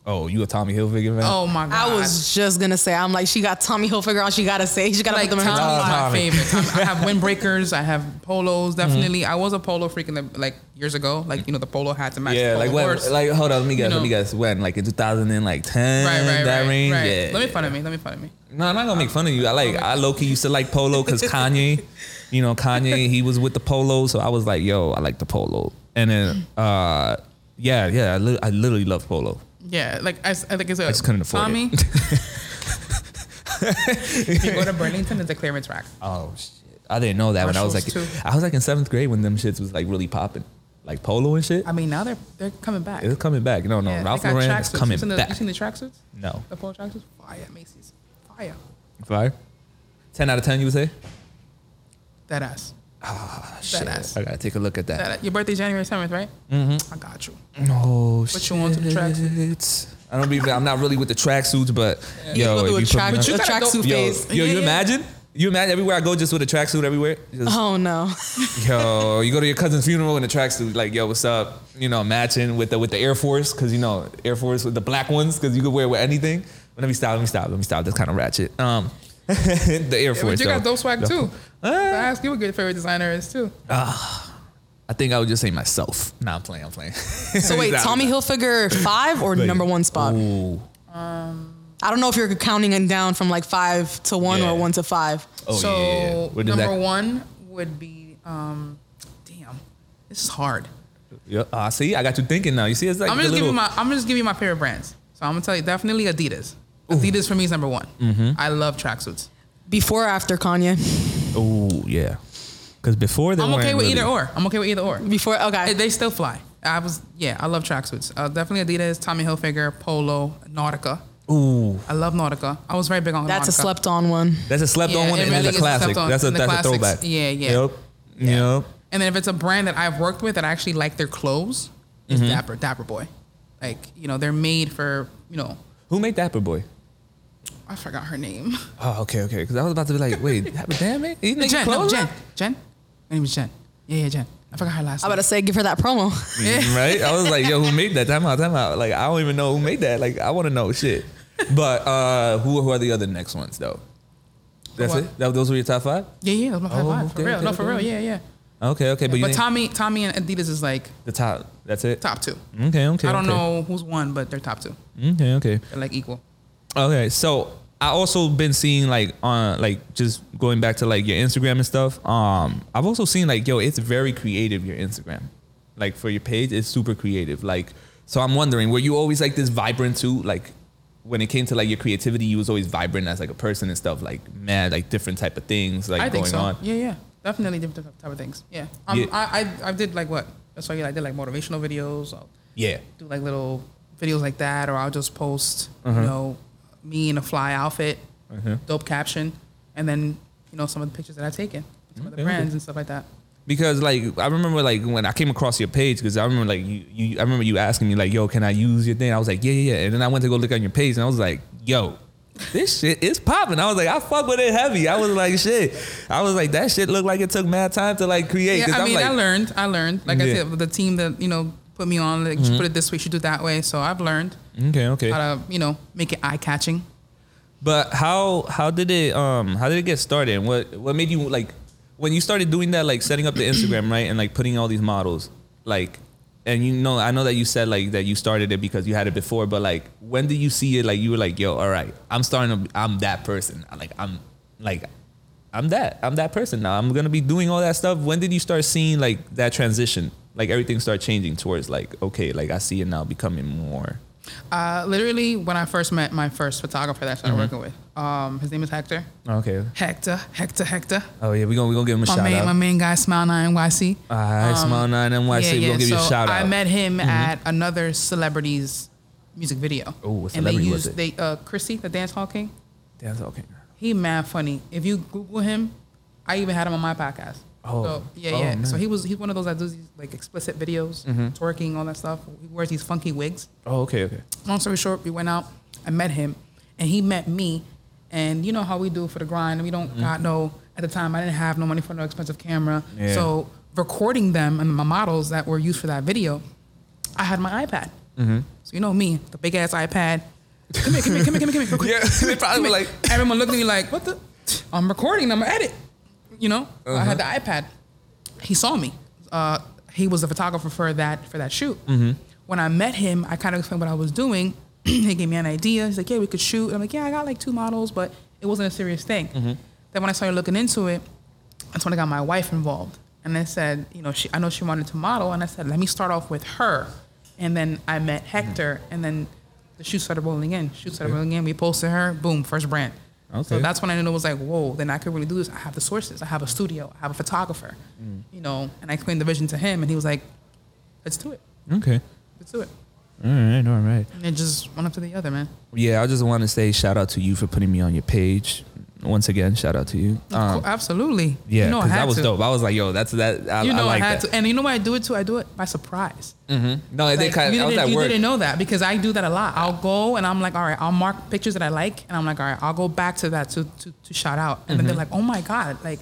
[SPEAKER 1] Oh, you a Tommy Hilfiger fan?
[SPEAKER 2] Oh my god!
[SPEAKER 3] I was just gonna say, I'm like, she got Tommy Hilfiger on. She gotta say, she gotta
[SPEAKER 2] like
[SPEAKER 3] put them in
[SPEAKER 2] Tommy's
[SPEAKER 3] her top
[SPEAKER 2] my
[SPEAKER 3] five.
[SPEAKER 1] Tommy.
[SPEAKER 2] favorite. Tom- I have windbreakers. I have polos.
[SPEAKER 1] Mm-hmm.
[SPEAKER 2] Definitely, I was a polo freak in the like years ago. Like you know the polo hat to match.
[SPEAKER 1] yeah,
[SPEAKER 2] the
[SPEAKER 1] like
[SPEAKER 2] polo
[SPEAKER 1] when,
[SPEAKER 2] horse.
[SPEAKER 1] like hold on, let me guess,
[SPEAKER 2] You
[SPEAKER 1] let me
[SPEAKER 2] know.
[SPEAKER 1] guess, when, like in 2010, like 10,
[SPEAKER 2] right, right,
[SPEAKER 1] that
[SPEAKER 2] right,
[SPEAKER 1] range,
[SPEAKER 2] right.
[SPEAKER 1] yeah.
[SPEAKER 2] Let me fun of me. Let me fun of me.
[SPEAKER 1] No, I'm not gonna make fun of you. I like I low key used to like polo because Kanye, you know Kanye, he was with the polo, so I was like, yo, I like the polo. And then, uh, yeah, yeah, I, li- I literally love polo.
[SPEAKER 2] Yeah, like I, I think it's a
[SPEAKER 1] I just couldn't afford
[SPEAKER 2] Tommy.
[SPEAKER 1] it.
[SPEAKER 2] if you go to Burlington, it's a clearance rack.
[SPEAKER 1] Oh shit, I didn't know that when I was like,
[SPEAKER 2] Marshalls, too.
[SPEAKER 1] I was like in seventh grade when them shits was like really popping, like polo and shit.
[SPEAKER 2] I mean, now they're they're coming back.
[SPEAKER 1] It's coming back. No, no,
[SPEAKER 2] Yeah, they
[SPEAKER 1] Ralph
[SPEAKER 2] got
[SPEAKER 1] Lauren is
[SPEAKER 2] tracksuits.
[SPEAKER 1] coming
[SPEAKER 2] you seen the,
[SPEAKER 1] back.
[SPEAKER 2] You seen the tracksuits?
[SPEAKER 1] no,
[SPEAKER 2] The polo tracksuits? Fire at Macy's. Fire.
[SPEAKER 1] fire. Ten out of ten, you would say?
[SPEAKER 2] That ass.
[SPEAKER 1] Ah,
[SPEAKER 2] That
[SPEAKER 1] shit.
[SPEAKER 2] ass.
[SPEAKER 1] I gotta take a look at that.
[SPEAKER 2] That. Your birthday January seventh, right? Mm-hmm. I got you.
[SPEAKER 1] No
[SPEAKER 2] Put you on to the
[SPEAKER 1] shit. I don't be. I'm not really with the tracksuits, but
[SPEAKER 3] You
[SPEAKER 1] yo,
[SPEAKER 3] go through
[SPEAKER 1] if
[SPEAKER 3] a
[SPEAKER 1] you put
[SPEAKER 3] track,
[SPEAKER 1] me
[SPEAKER 3] a
[SPEAKER 2] you gotta go-
[SPEAKER 1] yo,
[SPEAKER 3] phase.
[SPEAKER 1] yo, you
[SPEAKER 2] Yeah.
[SPEAKER 1] imagine? You imagine everywhere I go just with a tracksuit everywhere. Just,
[SPEAKER 3] Oh no.
[SPEAKER 1] Yo, you go to your cousin's funeral in a tracksuit, like yo, what's up? You know, matching with the with the Air Force, cause you know Air Force with the black ones, cause you could wear with anything. But let me stop. Let me stop. Let me stop. That's kind of ratchet. Um, the Air
[SPEAKER 2] Yeah,
[SPEAKER 1] Force.
[SPEAKER 2] but you got
[SPEAKER 1] though.
[SPEAKER 2] dope swag
[SPEAKER 1] The-
[SPEAKER 2] too. I ask you what your favorite designer is too.
[SPEAKER 1] I think I would just say myself. Nah, I'm playing. I'm playing.
[SPEAKER 3] So wait, Tommy. Hilfiger five or
[SPEAKER 1] Like,
[SPEAKER 3] number one spot?
[SPEAKER 1] Ooh.
[SPEAKER 3] I don't know if you're counting it down from like five to one
[SPEAKER 1] Yeah.
[SPEAKER 3] or one to five.
[SPEAKER 1] Oh
[SPEAKER 2] so
[SPEAKER 1] yeah, yeah, yeah. Where does
[SPEAKER 2] number
[SPEAKER 1] that?
[SPEAKER 2] one would be um, damn, this is hard.
[SPEAKER 1] Yeah. Ah, see, I got you thinking now. You see, it's like
[SPEAKER 2] I'm gonna just give
[SPEAKER 1] little.
[SPEAKER 2] you my I'm just give you my favorite brands. So I'm gonna tell you definitely Adidas. Adidas for me is number one.
[SPEAKER 1] Mm-hmm.
[SPEAKER 2] I love tracksuits.
[SPEAKER 3] Before or after Kanye?
[SPEAKER 1] Oh yeah. Because before they
[SPEAKER 2] I'm okay with
[SPEAKER 1] really-
[SPEAKER 2] either or. I'm okay with either or.
[SPEAKER 3] Before okay.
[SPEAKER 2] They- They still fly. I was yeah. I love tracksuits. Uh, definitely Adidas, Tommy Hilfiger, Polo, Nautica.
[SPEAKER 1] Ooh,
[SPEAKER 2] I love Nautica. I was very big on
[SPEAKER 3] That's a slept on one.
[SPEAKER 1] that's a slept on
[SPEAKER 2] Yeah,
[SPEAKER 1] one,
[SPEAKER 2] it
[SPEAKER 1] and
[SPEAKER 2] really
[SPEAKER 1] it's
[SPEAKER 2] is
[SPEAKER 1] a
[SPEAKER 2] a
[SPEAKER 1] classic.
[SPEAKER 2] slept on.
[SPEAKER 1] That's a
[SPEAKER 2] And the
[SPEAKER 1] that's a
[SPEAKER 2] classics,
[SPEAKER 1] throwback.
[SPEAKER 2] yeah, yeah.
[SPEAKER 1] Yep. Yep.
[SPEAKER 2] And then if it's a brand that I've worked with that I actually like their clothes, is
[SPEAKER 1] Mm-hmm.
[SPEAKER 2] Dapper Dapper Boi. Like you know they're made for you know
[SPEAKER 1] Who made Dapper Boi?
[SPEAKER 2] I forgot her name.
[SPEAKER 1] Oh, okay, okay. Because I was about to be like, wait, Dapper damn it, he making
[SPEAKER 2] Jen, no, Jen,
[SPEAKER 1] now?
[SPEAKER 2] Jen. Her name is Jen. Yeah, yeah, Jen. I forgot her last
[SPEAKER 3] I
[SPEAKER 2] name.
[SPEAKER 3] about to say, give her that promo.
[SPEAKER 1] Right? I was like, yo, who made that? Time out, time out. Like, I don't even know who made that. Like, I want to know shit. But uh, who who are the other next ones though? That's
[SPEAKER 2] what?
[SPEAKER 1] it. That, those were your top five.
[SPEAKER 2] Yeah, yeah, that's my five
[SPEAKER 1] Oh,
[SPEAKER 2] five. For
[SPEAKER 1] okay,
[SPEAKER 2] real.
[SPEAKER 1] okay,
[SPEAKER 2] no, for
[SPEAKER 1] okay.
[SPEAKER 2] real. Yeah, yeah.
[SPEAKER 1] Okay, okay. But, you
[SPEAKER 2] But
[SPEAKER 1] didn't-
[SPEAKER 2] Tommy, Tommy and Adidas is like
[SPEAKER 1] the top. That's it.
[SPEAKER 2] top two.
[SPEAKER 1] Okay, okay.
[SPEAKER 2] I don't
[SPEAKER 1] okay.
[SPEAKER 2] know who's one, but they're top two.
[SPEAKER 1] Okay, okay.
[SPEAKER 2] They're like equal.
[SPEAKER 1] Okay, so I also been seeing like on like just going back to like your Instagram and stuff. Um, I've also seen like yo, it's very creative your Instagram, like for your page, it's super creative. Like, so I'm wondering, were you always like this vibrant too? Like, when it came to like your creativity, you was always vibrant as like a person and stuff. Like, man, like different type of things like
[SPEAKER 2] I
[SPEAKER 1] going
[SPEAKER 2] think so.
[SPEAKER 1] on.
[SPEAKER 2] Yeah, yeah. Definitely different type of things. Yeah. Um,
[SPEAKER 1] Yeah.
[SPEAKER 2] I, I I did like what? That's why I did like motivational videos. I'll
[SPEAKER 1] Yeah.
[SPEAKER 2] do like little videos like that, or I'll just post,
[SPEAKER 1] Uh-huh.
[SPEAKER 2] you know, me in a fly outfit,
[SPEAKER 1] Uh-huh.
[SPEAKER 2] dope caption, and then you know some of the pictures that I've taken, some of the brands and stuff like that.
[SPEAKER 1] because like I remember like when I came across your page because I remember like you, you I remember you asking me like yo can I use your thing I was like yeah yeah yeah and then I went to go look on your page and I was like yo this shit is popping I was like I fuck with it heavy I was like shit I was like that shit looked like it took mad time to like create
[SPEAKER 2] Yeah, I mean,
[SPEAKER 1] like
[SPEAKER 2] I learned. I learned. Like I
[SPEAKER 1] Yeah.
[SPEAKER 2] said, the team that you know put me on, like should put it this way, you should do it that way. So I've learned
[SPEAKER 1] okay okay.
[SPEAKER 2] how to you know make it eye catching.
[SPEAKER 1] But how how did it um how did it get started? And what what made you like when you started doing that like setting up the Instagram right and like putting all these models like and you know I know that you said like that you started it because you had it before but like when did you see it? Like you were like yo all right I'm starting to I'm that person. Like I'm like I'm that I'm that person now. I'm gonna be doing all that stuff. When did you start seeing like that transition like everything start changing towards like okay like I see it now becoming more
[SPEAKER 2] Uh, literally, when I first met my first photographer that I started
[SPEAKER 1] Mm-hmm.
[SPEAKER 2] working with, um, his name is Hector.
[SPEAKER 1] okay
[SPEAKER 2] Hector, Hector, Hector.
[SPEAKER 1] oh yeah we gonna we gonna give him a
[SPEAKER 2] My
[SPEAKER 1] shout
[SPEAKER 2] main,
[SPEAKER 1] out
[SPEAKER 2] my main guy, Smile Nine NYC.
[SPEAKER 1] All right, Smile Nine NYC. We're gonna give you a
[SPEAKER 2] so
[SPEAKER 1] shout out. Mm-hmm.
[SPEAKER 2] I met him at another celebrity's music video.
[SPEAKER 1] Oh, what
[SPEAKER 2] and they used
[SPEAKER 1] it?
[SPEAKER 2] they uh Chrissy, the dance hall king.
[SPEAKER 1] That's king
[SPEAKER 2] He mad funny. If you Google him, I even had him on my podcast.
[SPEAKER 1] Oh.
[SPEAKER 2] So, yeah,
[SPEAKER 1] Oh,
[SPEAKER 2] yeah.
[SPEAKER 1] nice.
[SPEAKER 2] So he was he's one of those that does these like explicit videos,
[SPEAKER 1] Mm-hmm.
[SPEAKER 2] twerking, all that stuff. He wears these funky wigs.
[SPEAKER 1] Oh, okay, okay.
[SPEAKER 2] Long story short, we went out. I met him, and he met me. And you know how we do for the grind. We don't got no. At the time, I didn't have no money for no expensive camera.
[SPEAKER 1] Yeah.
[SPEAKER 2] So recording them and my models that were used for that video, I had my iPad.
[SPEAKER 1] Mm-hmm.
[SPEAKER 2] So you know me, the big ass iPad. Come here, come here, come here, come here, come here. real quick.
[SPEAKER 1] Yeah, they probably
[SPEAKER 2] Come
[SPEAKER 1] like-
[SPEAKER 2] everyone looked at me like, what the? I'm recording. I'm gonna edit. You know, I had the
[SPEAKER 1] Uh-huh.
[SPEAKER 2] iPad. He saw me. Uh, he was the photographer for that for that shoot.
[SPEAKER 1] Mm-hmm.
[SPEAKER 2] When I met him, I kind of explained what I was doing. he gave me an idea. He's like, "Yeah, we could shoot." And I'm like, "Yeah, I got like two models, but it wasn't a serious thing."
[SPEAKER 1] Mm-hmm.
[SPEAKER 2] Then when I started looking into it, that's when I got my wife involved. And I said, you know, she, I know she wanted to model, and I said, let me start off with her. And then I met Hector, and then the shoot started rolling in. Shoot started rolling in. We posted her. Boom, first brand.
[SPEAKER 1] Okay.
[SPEAKER 2] So that's when I knew it was like, whoa, then I could really do this. I have the sources. I have a studio. I have a photographer.
[SPEAKER 1] Mm.
[SPEAKER 2] You know, and I explained the vision to him, and he was like, let's do it.
[SPEAKER 1] Okay.
[SPEAKER 2] Let's do it.
[SPEAKER 1] All right, all right.
[SPEAKER 2] And it just one after the other, man.
[SPEAKER 1] Yeah, I just want to say shout out to you for putting me on your page. Once again, shout out to you. Um,
[SPEAKER 2] Absolutely.
[SPEAKER 1] yeah,
[SPEAKER 2] you know
[SPEAKER 1] that was
[SPEAKER 2] to.
[SPEAKER 1] dope. I was like, yo, that's that. I,
[SPEAKER 2] You know
[SPEAKER 1] I
[SPEAKER 2] I, had
[SPEAKER 1] that.
[SPEAKER 2] to, and you know why I do it too? I do it by surprise.
[SPEAKER 1] No, it did
[SPEAKER 2] Like,
[SPEAKER 1] kind
[SPEAKER 2] you
[SPEAKER 1] of. I was
[SPEAKER 2] didn't, you didn't know that because I do that a lot. I'll go and I'm like, all right, I'll mark pictures that I like, and I'm like, all right, I'll go back to that to to, to shout out, and then they're like, oh my god, like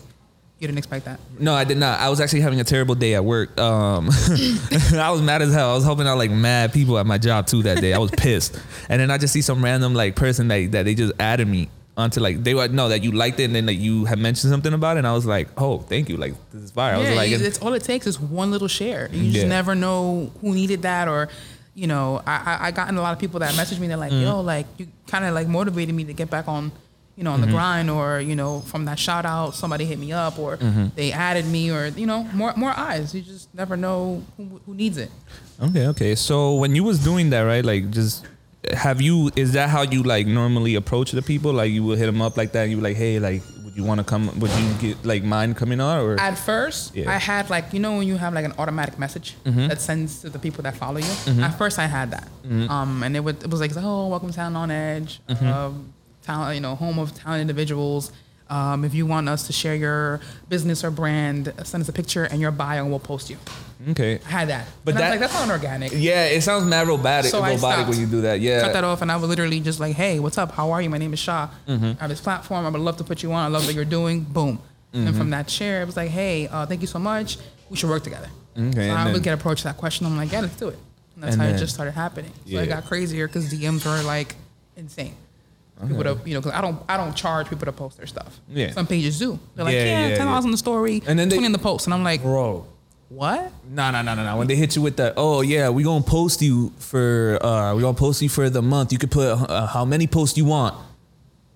[SPEAKER 2] you didn't expect that.
[SPEAKER 1] No, I did not. I was actually having a terrible day at work. Um, I was mad as hell. I was helping out like mad people at my job too that day. I was pissed. And then I just see some random like person like that they just added me onto like they would know that you liked it and then like you had mentioned something about it and I was like, oh, thank you. Like this is fire. I was
[SPEAKER 2] yeah,
[SPEAKER 1] like,
[SPEAKER 2] it's all it takes is one little share. You just never know who needed that or. You know, I, I I gotten a lot of people that messaged me. They're like,
[SPEAKER 1] Mm.
[SPEAKER 2] "Yo, like you kind of like motivated me to get back on, you know, on
[SPEAKER 1] Mm-hmm.
[SPEAKER 2] the grind." Or you know, from that shout out, somebody hit me up, or
[SPEAKER 1] Mm-hmm.
[SPEAKER 2] they added me, or you know, more more eyes. You just never know who, who needs it.
[SPEAKER 1] Okay, okay. So when you was doing that, right? Like, just have you? Is that how you like normally approach the people? Like, you would hit them up like that. And you were like, hey, like, would you want to come? Would you get like mind coming on or?
[SPEAKER 2] At first,
[SPEAKER 1] Yeah.
[SPEAKER 2] I had like you know when you have like an automatic message
[SPEAKER 1] Mm-hmm.
[SPEAKER 2] that sends to the people that follow you. At first, I had that,
[SPEAKER 1] Mm-hmm.
[SPEAKER 2] um, and it would it was like oh welcome to Talent on Edge, um, talent you know home of talent individuals. Um, if you want us to share your business or brand, send us a picture and your bio, and we'll post you.
[SPEAKER 1] okay.
[SPEAKER 2] I had that,
[SPEAKER 1] But
[SPEAKER 2] but and I
[SPEAKER 1] that-
[SPEAKER 2] like that's not organic.
[SPEAKER 1] Yeah, it sounds mad robotic,
[SPEAKER 2] So
[SPEAKER 1] robotic when you do that. Yeah.
[SPEAKER 2] Cut that off, and I was literally just like, "Hey, what's up? How are you? My name is Shaw.
[SPEAKER 1] Mm-hmm.
[SPEAKER 2] I have this platform. I would love to put you on. I love what you're doing. Boom." And
[SPEAKER 1] Mm-hmm.
[SPEAKER 2] And from that share, it was like, "Hey, uh, thank you so much. We should work together."
[SPEAKER 1] Okay,
[SPEAKER 2] So I
[SPEAKER 1] then-
[SPEAKER 2] would get approached that question. I'm like, "Yeah, let's do it." And that's
[SPEAKER 1] And
[SPEAKER 2] how
[SPEAKER 1] then-
[SPEAKER 2] it just started happening. So
[SPEAKER 1] Yeah.
[SPEAKER 2] it got crazier because DMs were like insane. People to, you know, because I don't, I don't charge people to post their stuff.
[SPEAKER 1] Yeah.
[SPEAKER 2] Some pages do. They're like,
[SPEAKER 1] Yeah,
[SPEAKER 2] "Yeah,
[SPEAKER 1] yeah,
[SPEAKER 2] ten dollars
[SPEAKER 1] yeah.
[SPEAKER 2] in the story,
[SPEAKER 1] And then they-
[SPEAKER 2] twenty in the post," and I'm like,
[SPEAKER 1] Bro.
[SPEAKER 2] "What?"
[SPEAKER 1] No, no, no, no, no. When they hit you with that, oh yeah, we gonna post you for, uh, we gonna post you for the month. You could put uh, how many posts you want,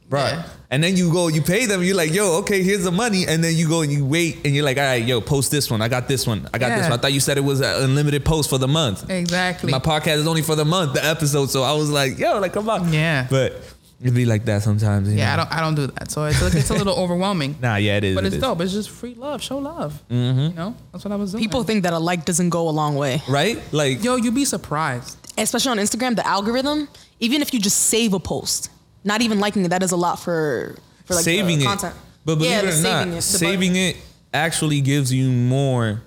[SPEAKER 1] right?
[SPEAKER 2] Yeah.
[SPEAKER 1] And then you go, you pay them. You're like, yo, okay, here's the money. And then you go and you wait, and you're like, all right, yo, post this one. I got this one. I got this
[SPEAKER 2] Yeah.
[SPEAKER 1] one. I thought you said it was an unlimited post for the month.
[SPEAKER 2] Exactly.
[SPEAKER 1] My podcast is only for the month, the episode. So I was like, yo, like come on.
[SPEAKER 2] Yeah.
[SPEAKER 1] But it'd be like that sometimes. you
[SPEAKER 2] yeah, I don't, I don't do that. So it's, it's a little overwhelming.
[SPEAKER 1] Nah, yeah, it is.
[SPEAKER 2] But
[SPEAKER 1] it
[SPEAKER 2] it's
[SPEAKER 1] is.
[SPEAKER 2] dope. It's just free love. Show love.
[SPEAKER 1] Mm-hmm.
[SPEAKER 2] You know, that's what I was doing.
[SPEAKER 3] People think that a like doesn't go a long way,
[SPEAKER 1] right? Like,
[SPEAKER 2] yo, you'd be surprised.
[SPEAKER 3] especially on Instagram. The algorithm, even if you just save a post, not even liking it, that is a lot for for like
[SPEAKER 1] saving
[SPEAKER 3] the
[SPEAKER 1] it.
[SPEAKER 3] content.
[SPEAKER 1] But believe
[SPEAKER 3] Yeah,
[SPEAKER 1] it or
[SPEAKER 3] saving
[SPEAKER 1] not,
[SPEAKER 3] it, the
[SPEAKER 1] saving it actually gives you more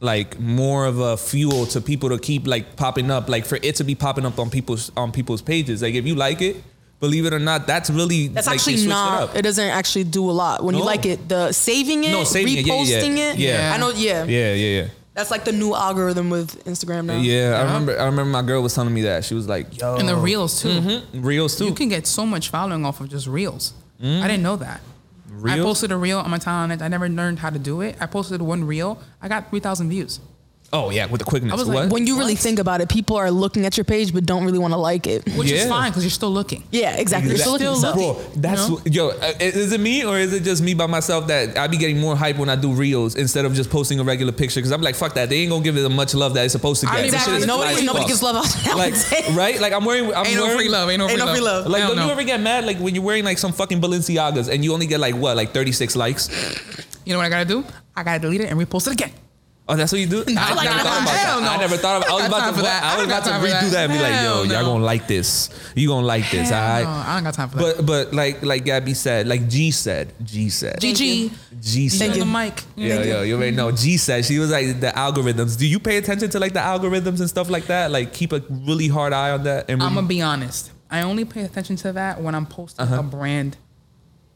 [SPEAKER 1] like more of a fuel to people to keep like popping up like for it to be popping up on people's on people's pages like if you like it believe it or not that's really
[SPEAKER 3] That's
[SPEAKER 1] like,
[SPEAKER 3] actually
[SPEAKER 1] switched it
[SPEAKER 3] not.
[SPEAKER 1] up.
[SPEAKER 3] It, doesn't actually do a lot when you like it. The saving it,
[SPEAKER 1] No, saving it, yeah, yeah,
[SPEAKER 3] reposting
[SPEAKER 1] yeah.
[SPEAKER 3] it.
[SPEAKER 1] Yeah.
[SPEAKER 3] I know. Yeah.
[SPEAKER 1] yeah yeah yeah
[SPEAKER 3] That's like the new algorithm with Instagram now.
[SPEAKER 1] yeah i remember i remember my girl was telling me that she was like yo
[SPEAKER 2] And the reels too. Mm-hmm.
[SPEAKER 1] reels too
[SPEAKER 2] You can get so much following off of just reels. Mm-hmm. I didn't know that. I posted a reel on my talent. I never learned how to do it. I posted one reel. I got three thousand views.
[SPEAKER 1] Oh yeah with the quickness
[SPEAKER 2] I was
[SPEAKER 1] what
[SPEAKER 2] like,
[SPEAKER 3] When you really
[SPEAKER 2] What?
[SPEAKER 3] think about it, people are looking at your page but don't really want to like it.
[SPEAKER 2] which is fine because you're still looking.
[SPEAKER 3] Yeah, exactly. You're still looking
[SPEAKER 2] Still looking.
[SPEAKER 1] Bro, that's
[SPEAKER 2] No?
[SPEAKER 1] what- yo. uh, Is it me or is it just me by myself that I be getting more hype when I do reels instead of just posting a regular picture? Because I'm like, fuck that. They ain't gonna give it the much love that it's supposed to get.
[SPEAKER 2] don't even
[SPEAKER 1] This shit
[SPEAKER 3] Exactly.
[SPEAKER 1] is
[SPEAKER 3] Nobody, nobody
[SPEAKER 1] fuck.
[SPEAKER 3] gives love out
[SPEAKER 1] Like
[SPEAKER 3] nowadays.
[SPEAKER 1] right, like I'm wearing. I'm
[SPEAKER 2] Ain't no
[SPEAKER 1] wearing,
[SPEAKER 2] free love. Ain't no
[SPEAKER 3] Ain't
[SPEAKER 2] free
[SPEAKER 3] no free
[SPEAKER 2] love.
[SPEAKER 3] love.
[SPEAKER 1] Like,
[SPEAKER 2] Hell
[SPEAKER 1] don't
[SPEAKER 2] no.
[SPEAKER 1] you ever get mad like when you're wearing like some fucking Balenciagas and you only get like what, like 36 likes?
[SPEAKER 2] You know what I gotta do? I gotta delete it and repost it again.
[SPEAKER 1] Oh, that's what you do? I,
[SPEAKER 2] like
[SPEAKER 1] never
[SPEAKER 2] that.
[SPEAKER 1] thought about
[SPEAKER 2] Hell
[SPEAKER 1] that. I
[SPEAKER 2] no.
[SPEAKER 1] never thought of. I was
[SPEAKER 2] I got
[SPEAKER 1] about to.
[SPEAKER 2] for that.
[SPEAKER 1] I
[SPEAKER 2] I
[SPEAKER 1] was
[SPEAKER 2] don't
[SPEAKER 1] about to redo
[SPEAKER 2] that.
[SPEAKER 1] that and be like, yo,
[SPEAKER 2] Hell
[SPEAKER 1] y'all gonna like this. You gonna like this, all right?
[SPEAKER 2] No, I don't got time for that.
[SPEAKER 1] But but like like Gabby said, like G said, G said,
[SPEAKER 3] Thank you.
[SPEAKER 2] GG.
[SPEAKER 1] G said.
[SPEAKER 2] on the mic.
[SPEAKER 1] Yeah, yo, you already know. G said she was like the algorithms. Do you pay attention to like the algorithms and stuff like that? Like keep a really hard eye on that. And
[SPEAKER 2] I'm gonna be honest. I only pay attention to that when I'm posting
[SPEAKER 1] Uh-huh.
[SPEAKER 2] a brand,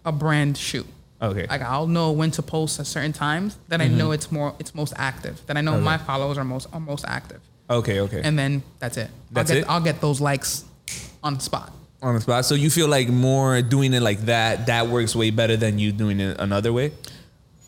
[SPEAKER 2] a brand shoot.
[SPEAKER 1] Okay.
[SPEAKER 2] Like I'll know when to post at certain times that I know it's more it's most active. That I know
[SPEAKER 1] Mm-hmm. Okay.
[SPEAKER 2] my followers are most are most active.
[SPEAKER 1] okay, okay.
[SPEAKER 2] And then that's it.
[SPEAKER 1] That's
[SPEAKER 2] I'll get,
[SPEAKER 1] it?
[SPEAKER 2] I'll get those likes on the spot.
[SPEAKER 1] on the spot. So you feel like more doing it like that that works way better than you doing it another way.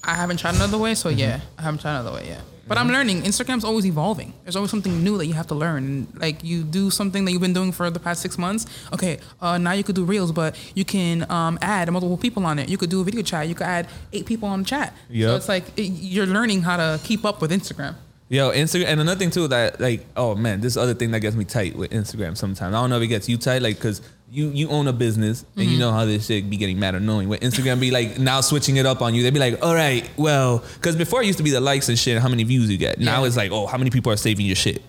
[SPEAKER 2] I haven't tried another way,
[SPEAKER 1] Mm-hmm.
[SPEAKER 2] so yeah, I haven't tried another way yet. But I'm learning. Instagram's always evolving. There's always something new that you have to learn. Like you do something that you've been doing for the past six months. Okay, uh, now you could do reels, but you can um, add multiple people on it. You could do a video chat. You could add eight people on the chat.
[SPEAKER 1] Yep.
[SPEAKER 2] So it's like it, you're learning how to keep up with Instagram.
[SPEAKER 1] Yo, Instagram, and another thing too that like, oh man, this other thing that gets me tight with Instagram sometimes. I don't know if it gets you tight, like, cause you you own a business and
[SPEAKER 2] Mm-hmm.
[SPEAKER 1] you know how this shit be getting mad annoying. With Instagram, be like now switching it up on you. They be like, all right, well, cause before it used to be the likes and shit, and how many views you get. Now
[SPEAKER 2] Yeah.
[SPEAKER 1] it's like, oh, how many people are saving your shit.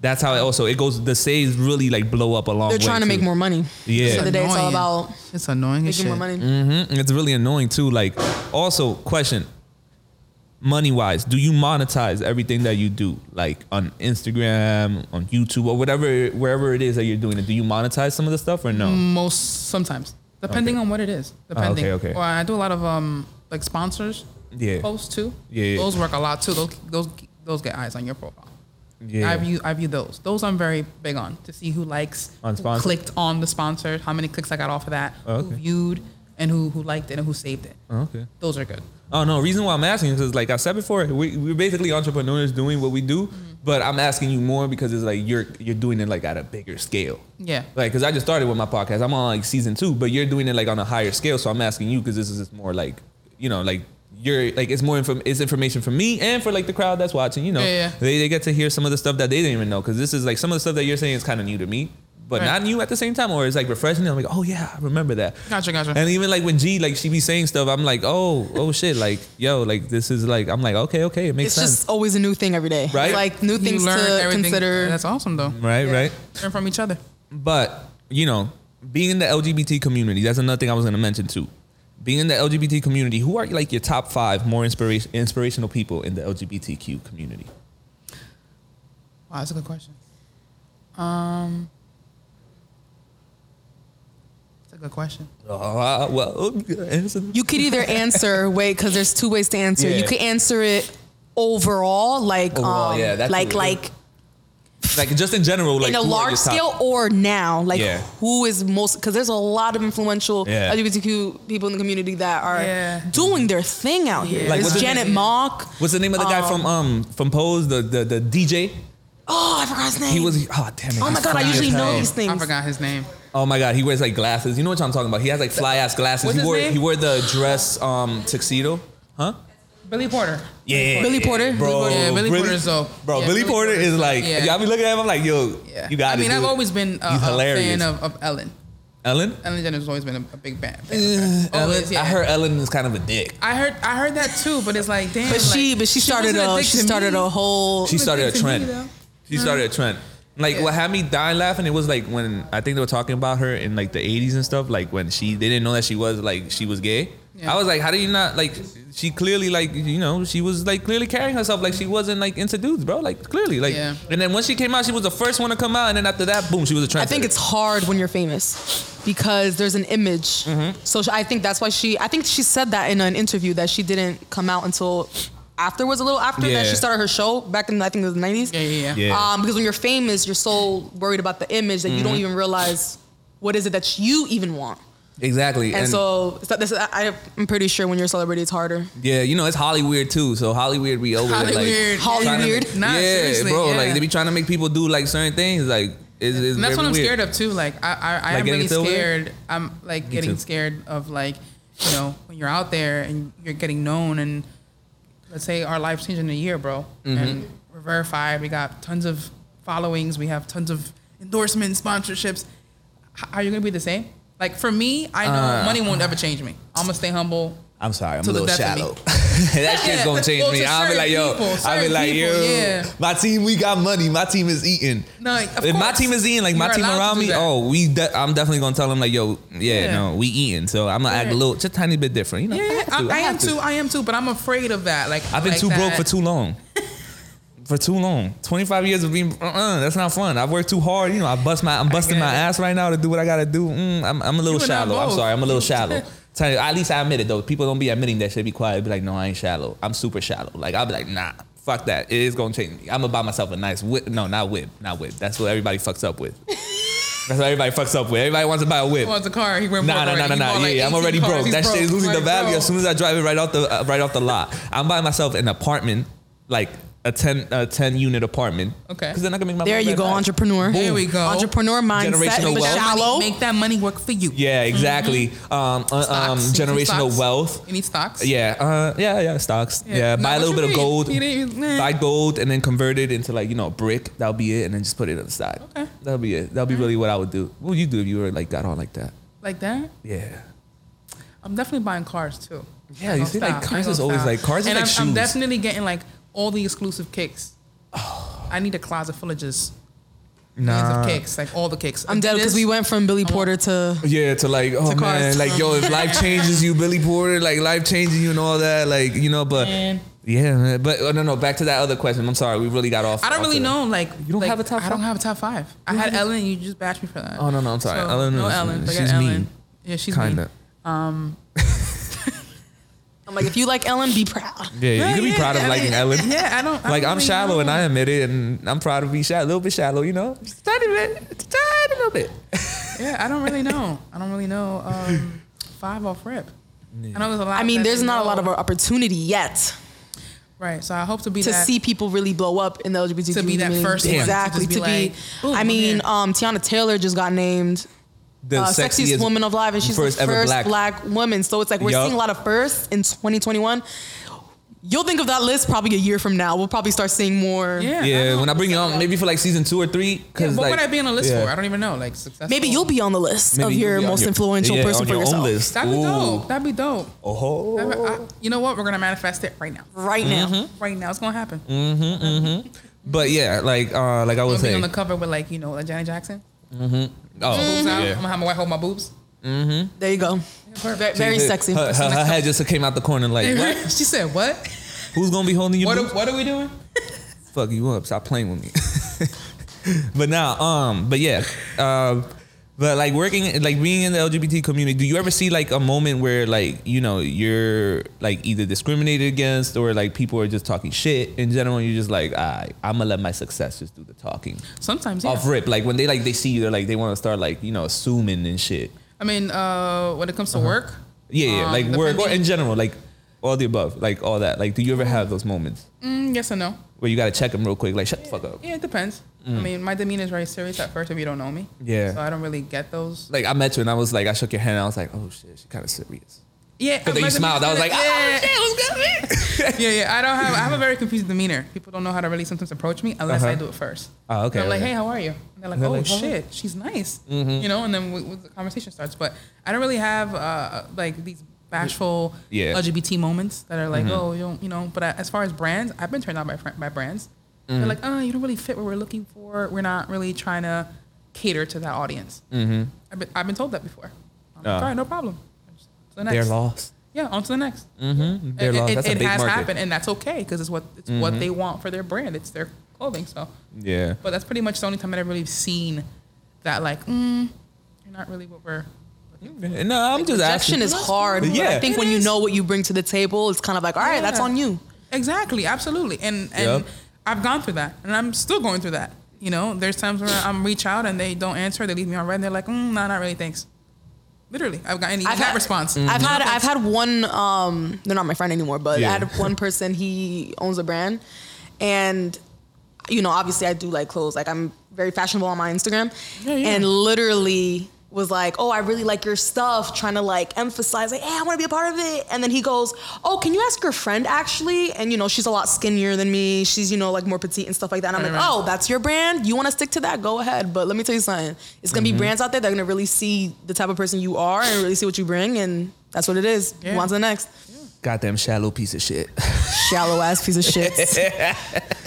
[SPEAKER 1] That's how it also it goes. The saves really like blow up a long.
[SPEAKER 3] They're
[SPEAKER 1] way,
[SPEAKER 3] trying to make more money.
[SPEAKER 1] Yeah.
[SPEAKER 3] At the end of the day, it's all
[SPEAKER 2] Annoying.
[SPEAKER 3] about
[SPEAKER 2] It's annoying
[SPEAKER 3] making
[SPEAKER 2] shit.
[SPEAKER 3] more money.
[SPEAKER 1] Mhm. It's really annoying too. Like, also, question: money wise, do you monetize everything that you do, like on Instagram, on YouTube, or whatever, wherever it is that you're doing it? Do you monetize some of the stuff or no?
[SPEAKER 2] Most sometimes, depending
[SPEAKER 1] Okay.
[SPEAKER 2] on what it is. Depending.
[SPEAKER 1] okay, okay.
[SPEAKER 2] Or I do a lot of um like sponsors
[SPEAKER 1] Yeah.
[SPEAKER 2] posts too.
[SPEAKER 1] Yeah.
[SPEAKER 2] Those work a lot too. Those those those get eyes on your profile.
[SPEAKER 1] Yeah.
[SPEAKER 2] I view I view those. Those I'm very big on to see who likes,
[SPEAKER 1] On
[SPEAKER 2] who clicked on the sponsor, how many clicks I got off of that,
[SPEAKER 1] Oh,
[SPEAKER 2] who viewed, and who who liked it and who saved it.
[SPEAKER 1] Oh, okay.
[SPEAKER 2] Those are good.
[SPEAKER 1] Oh no, reason why I'm asking is like I said before, we, we're basically entrepreneurs doing what we do,
[SPEAKER 2] Mm-hmm.
[SPEAKER 1] but I'm asking you more because it's like you're you're doing it like at a bigger scale.
[SPEAKER 2] Yeah.
[SPEAKER 1] Like, cause I just started with my podcast. I'm on like season two, but you're doing it like on a higher scale. So I'm asking you because this is just more like, you know, like you're like it's more inform it's information for me and for like the crowd that's watching. You know,
[SPEAKER 2] Yeah, yeah.
[SPEAKER 1] they they get to hear some of the stuff that they didn't even know. Cause this is like some of the stuff that you're saying is kind of new to me, but
[SPEAKER 2] Right.
[SPEAKER 1] not new at the same time. Or it's like refreshing. I'm like, oh yeah, I remember that.
[SPEAKER 2] Gotcha, gotcha.
[SPEAKER 1] And even like when G like she be saying stuff, I'm like, oh oh shit, like yo, like this is like I'm like okay okay, it makes
[SPEAKER 3] It's
[SPEAKER 1] sense.
[SPEAKER 3] It's just always a new thing every day.
[SPEAKER 1] Right?
[SPEAKER 3] Like new
[SPEAKER 2] You
[SPEAKER 3] things
[SPEAKER 2] learn
[SPEAKER 3] to
[SPEAKER 2] everything.
[SPEAKER 3] consider.
[SPEAKER 2] That's awesome though.
[SPEAKER 1] right
[SPEAKER 3] Yeah.
[SPEAKER 1] right.
[SPEAKER 2] Learn from each other.
[SPEAKER 1] But you know, being in the LGBT community, that's another thing I was gonna mention too. Being in the LGBT community, who are like your top five more inspiration inspirational people in the LGBTQ community?
[SPEAKER 2] Wow, that's a good question. Um, that's a good question.
[SPEAKER 1] Uh, well.
[SPEAKER 3] You could either answer wait because there's two ways to answer.
[SPEAKER 1] Yeah.
[SPEAKER 3] You could answer it overall, like
[SPEAKER 1] Overall,
[SPEAKER 3] um,
[SPEAKER 1] yeah, that's
[SPEAKER 3] like
[SPEAKER 1] what
[SPEAKER 3] like
[SPEAKER 1] like just in general, like
[SPEAKER 3] in a large scale or now, like
[SPEAKER 1] Yeah.
[SPEAKER 3] who is most because there's a lot of influential
[SPEAKER 1] Yeah.
[SPEAKER 3] LGBTQ people in the community that are
[SPEAKER 2] Yeah.
[SPEAKER 3] doing their thing out here.
[SPEAKER 1] Like,
[SPEAKER 3] There's Janet? Mock.
[SPEAKER 1] What's the name of the guy from um from Pose, the the, the DJ?
[SPEAKER 3] Oh, I forgot his name.
[SPEAKER 1] He was oh damn it.
[SPEAKER 3] Oh my god, I usually know these things.
[SPEAKER 2] I forgot his name.
[SPEAKER 1] Oh my god, he wears like glasses. You know what I'm talking about? He has like fly ass glasses.
[SPEAKER 2] What's
[SPEAKER 1] he
[SPEAKER 2] his
[SPEAKER 1] wore
[SPEAKER 2] name?
[SPEAKER 1] he wore the dress um tuxedo, huh?
[SPEAKER 2] Billy Porter.
[SPEAKER 1] Yeah,
[SPEAKER 3] Billy Porter?
[SPEAKER 1] bro.
[SPEAKER 2] Yeah, Billy Porter is dope.
[SPEAKER 1] Bro,
[SPEAKER 2] Yeah,
[SPEAKER 1] Billy,
[SPEAKER 2] Billy
[SPEAKER 1] Porter
[SPEAKER 2] Porter
[SPEAKER 1] is
[SPEAKER 2] is
[SPEAKER 1] like.
[SPEAKER 2] Yeah.
[SPEAKER 1] y'all be looking at him. I'm like, yo,
[SPEAKER 2] Yeah.
[SPEAKER 1] you got it.
[SPEAKER 2] I mean, I've
[SPEAKER 1] dude.
[SPEAKER 2] always been a,
[SPEAKER 1] He's
[SPEAKER 2] a
[SPEAKER 1] hilarious.
[SPEAKER 2] fan of, of Ellen.
[SPEAKER 1] Ellen.
[SPEAKER 2] Ellen DeGeneres always been a, a big fan. fan of
[SPEAKER 1] Uh,
[SPEAKER 2] her.
[SPEAKER 1] Ellen.
[SPEAKER 2] Always, yeah.
[SPEAKER 1] I heard Ellen is kind of a dick.
[SPEAKER 2] I heard. I heard that too, but it's like, damn.
[SPEAKER 3] But she, but she started
[SPEAKER 2] wasn't
[SPEAKER 3] a,
[SPEAKER 2] dick
[SPEAKER 3] she
[SPEAKER 2] to
[SPEAKER 3] started
[SPEAKER 2] me.
[SPEAKER 3] a whole.
[SPEAKER 1] She started a
[SPEAKER 2] dick to me,
[SPEAKER 1] trend.
[SPEAKER 2] though.
[SPEAKER 1] She started a trend. Like what had me dying laughing, it was like when I think they were talking about her in like the 80s and stuff. Like when she they didn't know that she was like she was gay.
[SPEAKER 2] Yeah.
[SPEAKER 1] I was like, how do you not like? She clearly like you know she was like clearly carrying herself like she wasn't like into dudes, bro. Like clearly, like.
[SPEAKER 2] Yeah.
[SPEAKER 1] And then when she came out, she was the first one to come out, and then after that, boom, she was a trendsetter.
[SPEAKER 3] I think it's hard when you're famous because there's an image.
[SPEAKER 1] Mm-hmm.
[SPEAKER 3] So I think that's why she. I think she said that in an interview that she didn't come out until afterwards, a little after that she started her show back in I think it was the 90s.
[SPEAKER 2] Yeah, yeah, yeah.
[SPEAKER 1] Yeah.
[SPEAKER 3] Um, because when you're famous, you're so worried about the image that you
[SPEAKER 1] Mm-hmm.
[SPEAKER 3] don't even realize what is it that you even want.
[SPEAKER 1] exactly.
[SPEAKER 3] And, so it's not- this, I, I'm pretty sure when you're a celebrity, it's harder.
[SPEAKER 1] Yeah, you know it's Hollywood too. So Hollywood, we over there, like
[SPEAKER 2] Hollywood.
[SPEAKER 3] Hollywood.
[SPEAKER 1] trying to-
[SPEAKER 3] Weird.
[SPEAKER 2] Nah,
[SPEAKER 1] yeah,
[SPEAKER 2] seriously,
[SPEAKER 1] bro.
[SPEAKER 2] yeah.
[SPEAKER 1] Like they be trying to make people do like certain things. Like it's, it's
[SPEAKER 2] And that's what I'm
[SPEAKER 1] weird.
[SPEAKER 2] scared of too. Like I, I, I
[SPEAKER 1] Like
[SPEAKER 2] am
[SPEAKER 1] getting
[SPEAKER 2] really
[SPEAKER 1] into it
[SPEAKER 2] scared. I'm like getting
[SPEAKER 1] too.
[SPEAKER 2] scared of like, you know, when you're out there and you're getting known and let's say our lives change in a year, bro,
[SPEAKER 1] Mm-hmm.
[SPEAKER 2] and we're verified. We got tons of followings. We have tons of endorsements, sponsorships. H- Are you gonna be the same? Like for me, I know
[SPEAKER 1] Uh.
[SPEAKER 2] money won't ever change me. I'm gonna stay humble.
[SPEAKER 1] I'm sorry, I'm a little
[SPEAKER 2] death of me.
[SPEAKER 1] shallow. that shit's gonna change
[SPEAKER 2] Well,
[SPEAKER 1] me. I'll be like, yo, I'll be like,
[SPEAKER 2] people,
[SPEAKER 1] yo,
[SPEAKER 2] yeah.
[SPEAKER 1] my team, we got money. My team is eating.
[SPEAKER 2] No,
[SPEAKER 1] if my team is eating, like my team around me, oh, we, de- I'm definitely gonna tell them like, yo, yeah,
[SPEAKER 2] Yeah.
[SPEAKER 1] no, we eating. So I'm gonna act a little, just a tiny bit different. You know,
[SPEAKER 2] Yeah, I,
[SPEAKER 1] to,
[SPEAKER 2] I, am
[SPEAKER 1] to.
[SPEAKER 2] too. I am too. But I'm afraid of that. Like
[SPEAKER 1] I've been
[SPEAKER 2] like
[SPEAKER 1] too broke
[SPEAKER 2] that.
[SPEAKER 1] for too long. for too long. 25 years of being, uh-uh, that's not fun. I've worked too hard. You know, I bust my, I'm busting my ass right now to do what I gotta do. Mm, I'm, I'm a little shallow. I'm sorry. I'm a little shallow. Tell you, at least I admit it though. People don't be admitting that shit. Be quiet. Be like, no, I ain't shallow. I'm super shallow. Like I'll be like, nah, fuck that. It is gonna change me. I'm gonna buy myself a nice whip. No, not whip, not whip. That's what everybody fucks up with. That's what everybody fucks up with. Everybody wants to buy a whip.
[SPEAKER 2] He wants a car. He went
[SPEAKER 1] Nah,
[SPEAKER 2] broke
[SPEAKER 1] nah, nah, nah, nah.
[SPEAKER 2] bought, like,
[SPEAKER 1] Yeah, I'm already
[SPEAKER 2] cars.
[SPEAKER 1] broke.
[SPEAKER 2] He's
[SPEAKER 1] That shit is losing the value
[SPEAKER 2] bro.
[SPEAKER 1] as soon as I drive it right off the uh, right off the lot. I'm buying myself an apartment, like a 10 a 10 unit apartment.
[SPEAKER 2] Okay.
[SPEAKER 1] Because then I can make my money.
[SPEAKER 3] There
[SPEAKER 1] you
[SPEAKER 3] go,
[SPEAKER 1] back.
[SPEAKER 3] entrepreneur.
[SPEAKER 2] There we go.
[SPEAKER 3] Entrepreneur mindset,
[SPEAKER 1] Generational wealth.
[SPEAKER 3] shallow.
[SPEAKER 2] Make that money work for you.
[SPEAKER 1] Yeah, exactly. Um, uh, um,
[SPEAKER 2] Stocks. You
[SPEAKER 1] generational
[SPEAKER 2] stocks?
[SPEAKER 1] wealth.
[SPEAKER 2] You need stocks.
[SPEAKER 1] Yeah, uh, yeah, yeah, stocks. Yeah,
[SPEAKER 2] No,
[SPEAKER 1] buy a little
[SPEAKER 2] you
[SPEAKER 1] bit of gold.
[SPEAKER 2] You didn't- nah.
[SPEAKER 1] Buy gold and then convert it into like you know brick. That'll be it, and then just put it on the side.
[SPEAKER 2] Okay.
[SPEAKER 1] That'll be it. That'll be really what I would do. What would you do if you were like got on like that?
[SPEAKER 2] Like that.
[SPEAKER 1] Yeah.
[SPEAKER 2] I'm definitely buying cars too.
[SPEAKER 1] Yeah, you
[SPEAKER 2] go
[SPEAKER 1] see, like, cars is always,
[SPEAKER 2] style.
[SPEAKER 1] like, cars
[SPEAKER 2] and
[SPEAKER 1] like
[SPEAKER 2] I'm, I'm definitely getting like all the exclusive kicks. I need a closet full of just millions
[SPEAKER 1] Nah.
[SPEAKER 2] of kicks, like all the kicks.
[SPEAKER 3] I'm dead because we went from Billy Porter to
[SPEAKER 1] Yeah, to like, oh
[SPEAKER 3] To cars.
[SPEAKER 1] man, like yo, if life changes you, Billy Porter, like life changing you and all that, like you know, but
[SPEAKER 2] Man.
[SPEAKER 1] yeah, man. but oh, no, no, back to that other question. I'm sorry, we really got off.
[SPEAKER 2] I don't
[SPEAKER 1] off
[SPEAKER 2] really
[SPEAKER 1] to that.
[SPEAKER 2] know. Like
[SPEAKER 1] You don't
[SPEAKER 2] like,
[SPEAKER 1] have a top
[SPEAKER 2] I don't
[SPEAKER 1] five?
[SPEAKER 2] have a top five. I had Ellen. You just bashed me for that.
[SPEAKER 1] Oh no, no, I'm sorry.
[SPEAKER 2] So,
[SPEAKER 1] Ellen,
[SPEAKER 2] no,
[SPEAKER 1] no,
[SPEAKER 2] Ellen. Forget
[SPEAKER 1] she's
[SPEAKER 2] Ellen.
[SPEAKER 1] mean,
[SPEAKER 2] Yeah, she's
[SPEAKER 1] kinda.
[SPEAKER 2] mean.
[SPEAKER 3] I'm like, if you like Ellen, be proud.
[SPEAKER 1] Yeah, you can be
[SPEAKER 2] yeah,
[SPEAKER 1] proud of
[SPEAKER 2] I
[SPEAKER 1] liking
[SPEAKER 2] mean,
[SPEAKER 1] Ellen.
[SPEAKER 2] Yeah, I don't. I
[SPEAKER 1] Like
[SPEAKER 2] don't
[SPEAKER 1] I'm
[SPEAKER 2] really
[SPEAKER 1] shallow and. I admit it, and I'm proud to be shallow, a little bit shallow, you know, just a tiny bit, just a tiny little bit.
[SPEAKER 2] Yeah, I don't really know. I don't really know. Um, five off rip. I know there's a lot.
[SPEAKER 3] I mean, there's
[SPEAKER 2] they
[SPEAKER 3] not a lot of opportunity yet
[SPEAKER 2] right. So I hope to be
[SPEAKER 3] to
[SPEAKER 2] that.
[SPEAKER 3] see people really blow up in the LGBT
[SPEAKER 2] To be that
[SPEAKER 3] community.
[SPEAKER 2] first one, to
[SPEAKER 3] exactly
[SPEAKER 2] just
[SPEAKER 3] to be.
[SPEAKER 2] like, boom,
[SPEAKER 3] I mean, um, Teyana Taylor just got named
[SPEAKER 1] The
[SPEAKER 3] uh, sexiest, woman of life, and she's
[SPEAKER 1] first
[SPEAKER 3] the first
[SPEAKER 1] black-
[SPEAKER 3] black. woman. So it's like we're
[SPEAKER 1] Yup.
[SPEAKER 3] seeing a lot of firsts in 2021. You'll think of that list probably a year from now. We'll probably start seeing more.
[SPEAKER 2] Yeah.
[SPEAKER 1] Yeah,
[SPEAKER 2] don't-
[SPEAKER 1] when I bring you on, maybe for like season two or three,
[SPEAKER 2] Yeah, what
[SPEAKER 1] like,
[SPEAKER 2] would I be on the list
[SPEAKER 1] yeah.
[SPEAKER 2] for? I don't even know. Like successful.
[SPEAKER 3] Maybe you'll be on the list
[SPEAKER 1] Maybe
[SPEAKER 3] of your most
[SPEAKER 1] your-
[SPEAKER 3] influential
[SPEAKER 1] yeah,
[SPEAKER 3] person
[SPEAKER 1] on
[SPEAKER 3] for
[SPEAKER 1] your own
[SPEAKER 3] yourself.
[SPEAKER 1] list.
[SPEAKER 2] That'd be
[SPEAKER 1] Ooh.
[SPEAKER 2] dope. That'd be dope.
[SPEAKER 1] Oh,
[SPEAKER 2] That'd be- I- you know what? We're gonna manifest it right now.
[SPEAKER 3] Right
[SPEAKER 1] Mm-hmm.
[SPEAKER 3] now.
[SPEAKER 2] Right now, it's gonna happen.
[SPEAKER 1] but yeah, like uh, like I was
[SPEAKER 2] gonna on the cover with like you know like Janet Jackson.
[SPEAKER 1] Oh,
[SPEAKER 2] Boobs out. I'm gonna have my wife hold my boobs.
[SPEAKER 3] There you go. Very, very sexy.
[SPEAKER 1] Her, her, her head just came out the corner like, what?
[SPEAKER 2] she said, "What?
[SPEAKER 1] Who's gonna be holding you?
[SPEAKER 2] What?
[SPEAKER 1] boobs?
[SPEAKER 2] Are, what are we doing?"
[SPEAKER 1] fuck you up. Stop playing with me. but now, um, but yeah, um, but like working, like being in the LGBT community, do you ever see like a moment where like you know you're like either discriminated against or like people are just talking shit in general? And you're just like, I, I'm gonna let my success just do the talking
[SPEAKER 2] Sometimes, yeah.
[SPEAKER 1] off rip. Like when they like they see you, they're like they want to start like you know assuming and shit.
[SPEAKER 2] I mean, uh, when it comes to work,
[SPEAKER 1] Yeah, yeah,
[SPEAKER 2] um,
[SPEAKER 1] like work or in general, like all the above, like all that. Like, do you ever have those moments
[SPEAKER 2] Mm, yes and no.
[SPEAKER 1] Where you gotta check them real quick, like shut the fuck up?
[SPEAKER 2] Yeah, it depends. I mean, my demeanor is very serious at first if you don't know me.
[SPEAKER 1] Mm. Yeah.
[SPEAKER 2] So I don't really get those.
[SPEAKER 1] Like I met you and I was like, I shook your hand and I was like, oh shit, she's kind of serious.
[SPEAKER 2] Yeah.
[SPEAKER 1] But then you smiled. I was like,
[SPEAKER 2] demeanor-
[SPEAKER 1] oh shit, what's good?
[SPEAKER 2] yeah, yeah. I don't have. I have a very confused demeanor. People don't know how to really sometimes approach me unless
[SPEAKER 1] Uh-huh.
[SPEAKER 2] I do it first.
[SPEAKER 1] Oh, okay,
[SPEAKER 2] And I'm like, hey, how are you? And they're like,
[SPEAKER 1] They're
[SPEAKER 2] oh
[SPEAKER 1] like,
[SPEAKER 2] shit, she's nice. You know, and then we, we, the conversation starts. But I don't really have uh, like these bashful
[SPEAKER 1] Yeah. Mm-hmm.
[SPEAKER 2] LGBT moments that are like, oh, you don't, you know. But as far as brands, I've been turned out by fr- by brands.
[SPEAKER 1] Mm-hmm.
[SPEAKER 2] They're like, oh, you don't really fit what we're looking for. We're not really trying to cater to that audience. Mm-hmm. I've, been, I've been told that before. I'm like,
[SPEAKER 1] Oh.
[SPEAKER 2] all right, no problem. So
[SPEAKER 1] They're
[SPEAKER 2] next.
[SPEAKER 1] lost.
[SPEAKER 2] yeah, on to the next.
[SPEAKER 1] Mm-hmm. They're
[SPEAKER 2] It,
[SPEAKER 1] lost.
[SPEAKER 2] it,
[SPEAKER 1] That's a
[SPEAKER 2] it
[SPEAKER 1] big
[SPEAKER 2] has
[SPEAKER 1] market.
[SPEAKER 2] happened, and that's okay because it's what it's what they want for their brand. It's their clothing. So,
[SPEAKER 1] Yeah.
[SPEAKER 2] but that's pretty much the only time that I've really seen that. Like, mm, you're not really what we're.
[SPEAKER 1] No, I'm just
[SPEAKER 3] Rejection
[SPEAKER 1] asking.
[SPEAKER 3] is hard. but
[SPEAKER 1] Yeah.
[SPEAKER 3] I think
[SPEAKER 2] It
[SPEAKER 3] when you know what you bring to the table, it's kind of like, all right, that's on you.
[SPEAKER 2] Exactly, absolutely, and and
[SPEAKER 1] Yep.
[SPEAKER 2] I've gone through that, and I'm still going through that. You know, there's times where I'm reach out and they don't answer, they leave me on red, and they're like, mm, "Nah, not really, thanks." Literally, I've got
[SPEAKER 3] any
[SPEAKER 2] I've
[SPEAKER 3] had-
[SPEAKER 2] response.
[SPEAKER 3] I've had I've had one. Um, they're not my friend anymore, but
[SPEAKER 1] Yeah.
[SPEAKER 3] I had one person. He owns a brand, and you know, obviously, I do like clothes. Like I'm very fashionable on my Instagram,
[SPEAKER 2] Yeah, yeah.
[SPEAKER 3] and literally was like, "Oh, I really like your stuff," trying to like emphasize, like, "Hey, I want to be a part of it." And then he goes, "Oh, can you ask your friend actually?" And you know, she's a lot skinnier than me. She's you know like more petite and stuff like that. And I'm
[SPEAKER 2] Right,
[SPEAKER 3] like,
[SPEAKER 2] right.
[SPEAKER 3] "Oh, that's your brand. You want to stick to that? Go ahead." But let me tell you something. It's gonna
[SPEAKER 2] Mm-hmm.
[SPEAKER 3] be brands out there that are gonna really see the type of person you are and really see what you bring, and that's what it is.
[SPEAKER 2] Yeah.
[SPEAKER 3] Move on to the next.
[SPEAKER 1] Goddamn shallow piece of shit.
[SPEAKER 3] Shallow ass piece of shit.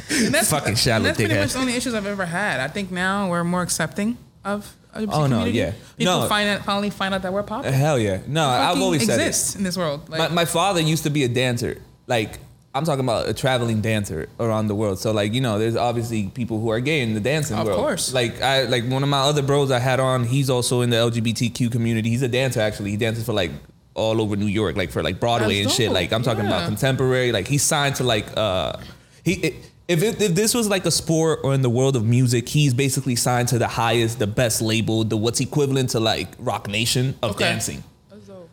[SPEAKER 2] And that's,
[SPEAKER 1] Fucking shallow
[SPEAKER 2] and That's pretty much the only issues I've ever had. I think now we're more accepting of LGBT
[SPEAKER 1] Oh, no,
[SPEAKER 2] community.
[SPEAKER 1] yeah.
[SPEAKER 2] People
[SPEAKER 1] No.
[SPEAKER 2] find out, finally find out that we're popular.
[SPEAKER 1] Hell yeah. No, I've always said it.
[SPEAKER 2] exist in this world. Like,
[SPEAKER 1] my, my father used to be a dancer. Like I'm talking about a traveling dancer around the world. So like you know, there's obviously people who are gay in the dancing
[SPEAKER 2] Of
[SPEAKER 1] world.
[SPEAKER 2] course.
[SPEAKER 1] Like I like one of my other bros I had on. He's also in the LGBTQ community. He's a dancer actually. He dances for like all over New York, like for like Broadway
[SPEAKER 2] That's
[SPEAKER 1] and shit. Like I'm talking about contemporary. Like he's signed to like uh he. It, if, it, if this was like a sport or in the world of music, he's basically signed to the highest, the best label, the what's equivalent to like Roc Nation of
[SPEAKER 2] Okay.
[SPEAKER 1] dancing.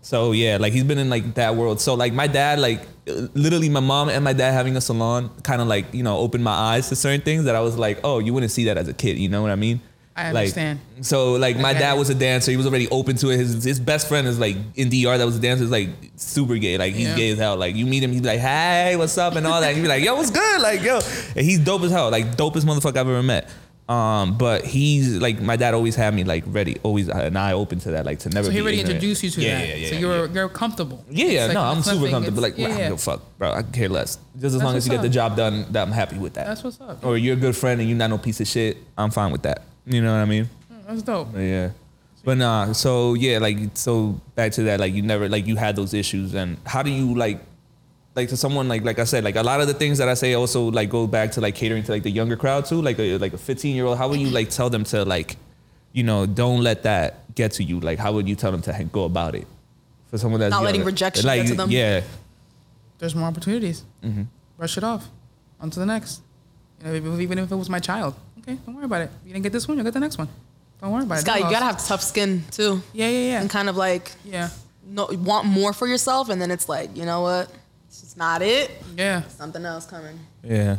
[SPEAKER 1] So yeah, like he's been in like that world. So like my dad, like literally my mom and my dad having a salon kind of like, you know, opened my eyes to certain things that I was like, oh, you wouldn't see that as a kid. You know what I mean?
[SPEAKER 2] I
[SPEAKER 1] Like,
[SPEAKER 2] understand.
[SPEAKER 1] so like my dad was a dancer. He was already open to it. His his best friend is like in DR that was a dancer is like super gay. Like he's
[SPEAKER 2] Yeah.
[SPEAKER 1] gay as hell. Like you meet him, he's like, hey, what's up and all that. And you be like, yo, what's good? Like yo, and he's dope as hell. Like dopest motherfucker I've ever met. Um, but he's like my dad always had me like ready, always an eye open to that, like to never.
[SPEAKER 2] So he already
[SPEAKER 1] ignorant.
[SPEAKER 2] introduced you to
[SPEAKER 1] yeah,
[SPEAKER 2] that.
[SPEAKER 1] Yeah, yeah,
[SPEAKER 2] so you're you're comfortable.
[SPEAKER 1] Yeah, yeah,
[SPEAKER 2] like
[SPEAKER 1] no, I'm super
[SPEAKER 2] nothing,
[SPEAKER 1] comfortable.
[SPEAKER 2] it's-
[SPEAKER 1] Like,
[SPEAKER 2] yeah, yeah.
[SPEAKER 1] fuck, bro. I care less. Just as
[SPEAKER 2] That's
[SPEAKER 1] long as you get the job done, that I'm happy with that.
[SPEAKER 2] That's what's up.
[SPEAKER 1] or you're a good friend and you're not no piece of shit, I'm fine with that. You know what I mean?
[SPEAKER 2] That's dope.
[SPEAKER 1] But yeah. But nah, so yeah, like so back to that, like you never like you had those issues and how do you like like to someone like like I said, like a lot of the things that I say also like go back to like catering to like the younger crowd too, like a like a 15 year old. How would you like tell them to like, you know, don't let that get to you? Like how would you tell them to go about it? For someone that's
[SPEAKER 3] Not letting
[SPEAKER 1] younger?
[SPEAKER 3] rejection
[SPEAKER 1] like,
[SPEAKER 3] get to them?
[SPEAKER 1] Yeah.
[SPEAKER 2] There's more opportunities.
[SPEAKER 1] Mm-hmm.
[SPEAKER 2] Brush it off. On to the next. You know, even if it was my child. Okay, don't worry about it. You didn't get this one, you'll get the next one. Don't worry about it.
[SPEAKER 3] Scott, you gotta have tough skin too,
[SPEAKER 2] Yeah, yeah, yeah.
[SPEAKER 3] and kind of like
[SPEAKER 2] Yeah.
[SPEAKER 3] no, want more for yourself, and then it's like, you know what? It's just not it.
[SPEAKER 2] Yeah.
[SPEAKER 3] Something else coming.
[SPEAKER 1] Yeah.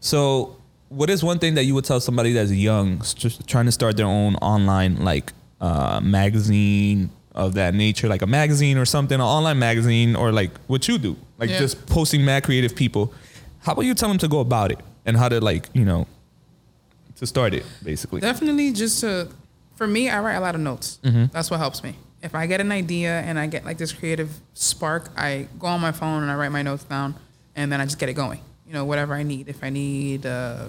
[SPEAKER 1] So, what is one thing that you would tell somebody that's young, just trying to start their own online like uh, magazine of that nature, like a magazine or something, an online magazine, or like what you do, like
[SPEAKER 2] Yeah.
[SPEAKER 1] just posting mad creative people? How about you tell them to go about it and how to like you know to start it basically?
[SPEAKER 2] Definitely just to, for me, I write a lot of notes.
[SPEAKER 1] Mm-hmm.
[SPEAKER 2] That's what helps me. If I get an idea and I get like this creative spark, I go on my phone and I write my notes down and then I just get it going. You know, whatever I need. If I need a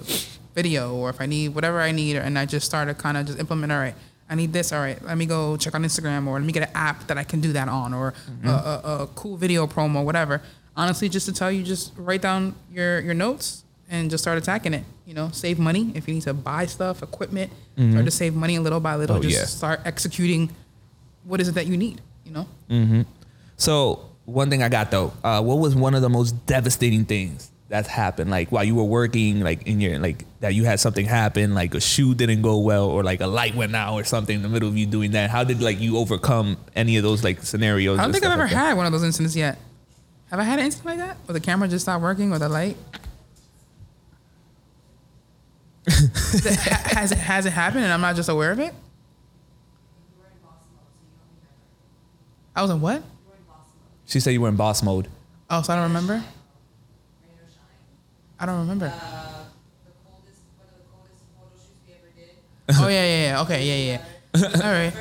[SPEAKER 2] video or if I need whatever I need, and I just start to kind of just implement, all right, I need this, all right, let me go check on Instagram or let me get an app that I can do that on or
[SPEAKER 1] Mm-hmm.
[SPEAKER 2] a, a, a cool video promo, whatever. Honestly, just to tell you, just write down your, your notes and just start attacking it. You know, save money if you need to buy stuff, equipment, Start to save money a little by little.
[SPEAKER 1] Oh,
[SPEAKER 2] just
[SPEAKER 1] yeah.
[SPEAKER 2] start executing what is it that you need. You know,
[SPEAKER 1] So one thing I got though, uh, what was one of the most devastating things that's happened? Like while you were working, like in your like that you had something happen, like a shoe didn't go well, or like a light went out, or something in the middle of you doing that. How did like you overcome any of those like scenarios?
[SPEAKER 2] I don't think I've ever
[SPEAKER 1] like
[SPEAKER 2] had one of those incidents yet. Have I had an incident like that where the camera just stopped working or the light? Th- ha- has it has it happened and I'm not just aware of it? I was in what?
[SPEAKER 1] She said you were in boss mode.
[SPEAKER 2] Oh, so I don't remember. I don't remember. oh yeah, yeah, yeah. Okay, yeah, yeah. All right.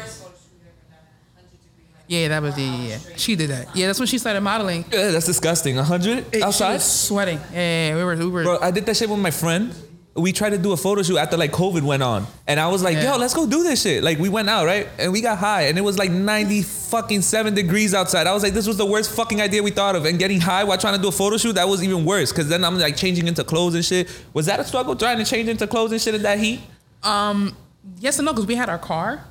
[SPEAKER 2] Yeah, that was the yeah, yeah. She did that. Yeah, that's when she started modeling.
[SPEAKER 1] Yeah, that's disgusting. A hundred
[SPEAKER 2] It- She
[SPEAKER 1] outside,
[SPEAKER 2] was sweating. Yeah, yeah, yeah, we were we were.
[SPEAKER 1] bro. I did that shit with my friend. We tried to do a photo shoot after like COVID went on, and I was like,
[SPEAKER 2] Yeah.
[SPEAKER 1] "Yo, let's go do this shit." Like we went out right, and we got high, and it was like ninety fucking seven degrees outside. I was like, "This was the worst fucking idea we thought of." And getting high while trying to do a photo shoot that was even worse, because then I'm like changing into clothes and shit. Was that a struggle trying to change into clothes and shit in that heat?
[SPEAKER 2] Um, Yes and no, because we had our car,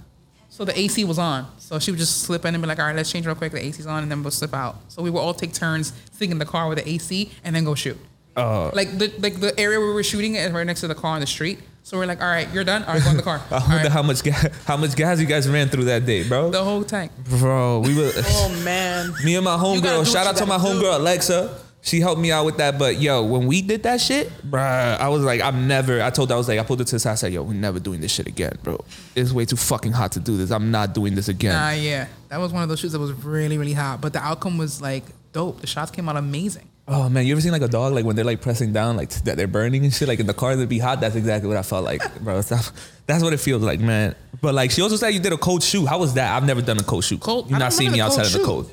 [SPEAKER 2] so the AC was on. So she would just slip in and be like, "All right, let's change real quick. The AC's on," and then we'll slip out. So we would all take turns sitting in the car with the AC and then go shoot.
[SPEAKER 1] Uh,
[SPEAKER 2] Like the like the area where we were shooting is right next to the car on the street. So we're like, "All right, you're done. All right, go in the car."
[SPEAKER 1] I wonder
[SPEAKER 2] right.
[SPEAKER 1] how much gas, how much gas you guys ran through that day, bro.
[SPEAKER 2] The whole tank.
[SPEAKER 1] Bro, we were.
[SPEAKER 3] Oh man.
[SPEAKER 1] Me and my homegirl. Shout out to my homegirl Alexa. She helped me out with that. But yo, when we did that shit, bruh, I was like, I'm never. I told her I was like, I pulled it to the side. I said, Yo, we're never doing this shit again, bro. It's way too fucking hot to do this. I'm not doing this again.
[SPEAKER 2] Nah, yeah, that was one of those shoots that was really really hot, but the outcome was like dope. The shots came out amazing.
[SPEAKER 1] Oh man, you ever seen like a dog like when they're like pressing down like that they're burning and shit like in the car that'd be hot? That's exactly what I felt like, bro. That's, that's what it feels like, man. But like she also said you did a cold shoot. How was that? I've never done a cold shoot.
[SPEAKER 2] Cold-
[SPEAKER 1] You not seen me outside of the cold.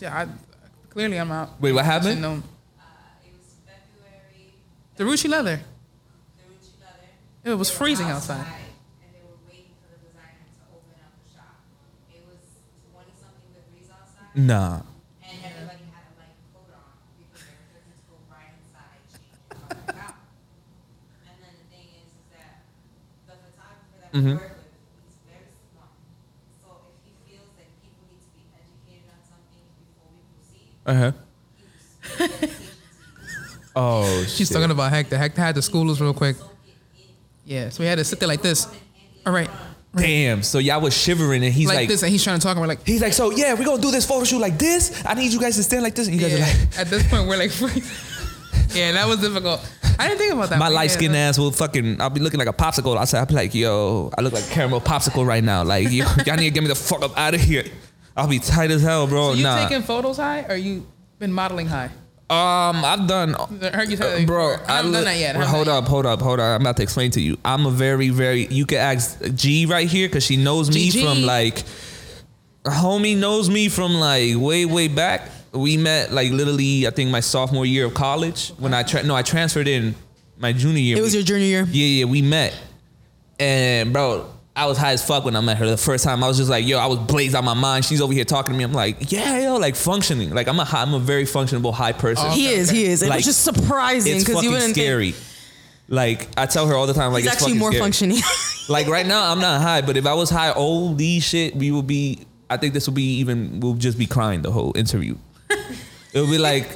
[SPEAKER 2] Yeah, I, clearly I'm out.
[SPEAKER 1] Wait, what happened?
[SPEAKER 2] No,
[SPEAKER 4] It was February.
[SPEAKER 2] the Ruchi leather.
[SPEAKER 4] Leather.
[SPEAKER 2] It was freezing outside.
[SPEAKER 4] And they were waiting for the designer to open up the shop. It was 20 something degrees outside.
[SPEAKER 1] Nah.
[SPEAKER 4] And everybody had a light coat on because they were looking to go right inside, change, and come back out. And then the thing is, is that the photographer that we work with, he's very smart. So if he feels that people need to be educated on something before we proceed,
[SPEAKER 1] Uh huh.
[SPEAKER 4] he was dedication to you.
[SPEAKER 1] Oh,
[SPEAKER 2] She's
[SPEAKER 1] shit.
[SPEAKER 2] talking about Hector. Hector had to school us real quick.
[SPEAKER 4] Soak.
[SPEAKER 2] Yeah, so we had to sit there like this. All right,
[SPEAKER 1] Damn. So y'all was shivering and he's
[SPEAKER 2] like,
[SPEAKER 1] like,
[SPEAKER 2] this, and he's trying to talk. And we're like,
[SPEAKER 1] he's like, so yeah, we're gonna do this photo shoot like this. I need you guys to stand like this. And you guys
[SPEAKER 2] yeah.
[SPEAKER 1] are like,
[SPEAKER 2] At this point, we're like, freezing. yeah, that was difficult. I didn't think about that.
[SPEAKER 1] my light skinned ass will fucking, I'll be looking like a popsicle. I said, I'll be like, yo, I look like caramel popsicle right now. Like, yo, y'all need to get me the fuck up out of here. I'll be tight as hell, bro.
[SPEAKER 2] So you
[SPEAKER 1] nah.
[SPEAKER 2] taking photos high, or you been modeling high?
[SPEAKER 1] um, I've done
[SPEAKER 2] I heard you say that
[SPEAKER 1] bro.
[SPEAKER 2] I haven't done that yet.
[SPEAKER 1] Well, hold up, hold up, hold up. I'm about to explain to you. I'm a very, very. You can ask G right here because she knows me
[SPEAKER 2] GG.
[SPEAKER 1] from like. Homie knows me from like way, way back. We met like literally, I think my sophomore year of college when I tra- no, I transferred in my junior year.
[SPEAKER 3] It was your junior year.
[SPEAKER 1] yeah, yeah, we met. And bro, I was high as fuck when I met her the first time. I was just like, yo, I was blazed out my mind. She's over here talking to me. I'm like, yeah, yo, like functioning. Like I'm a high, I'm a very functionable high person.
[SPEAKER 2] Oh,
[SPEAKER 3] He is.
[SPEAKER 2] okay.
[SPEAKER 3] He is. It
[SPEAKER 1] Like,
[SPEAKER 3] was just surprising because you wouldn't think
[SPEAKER 1] scary. Like I tell her all the time, like
[SPEAKER 3] he's
[SPEAKER 1] it's
[SPEAKER 3] actually more
[SPEAKER 1] scary.
[SPEAKER 3] functioning.
[SPEAKER 1] Like right now, I'm not high, but if I was high, holy shit, we would be. I think this will be even. We'll just be crying the whole interview. It will be like,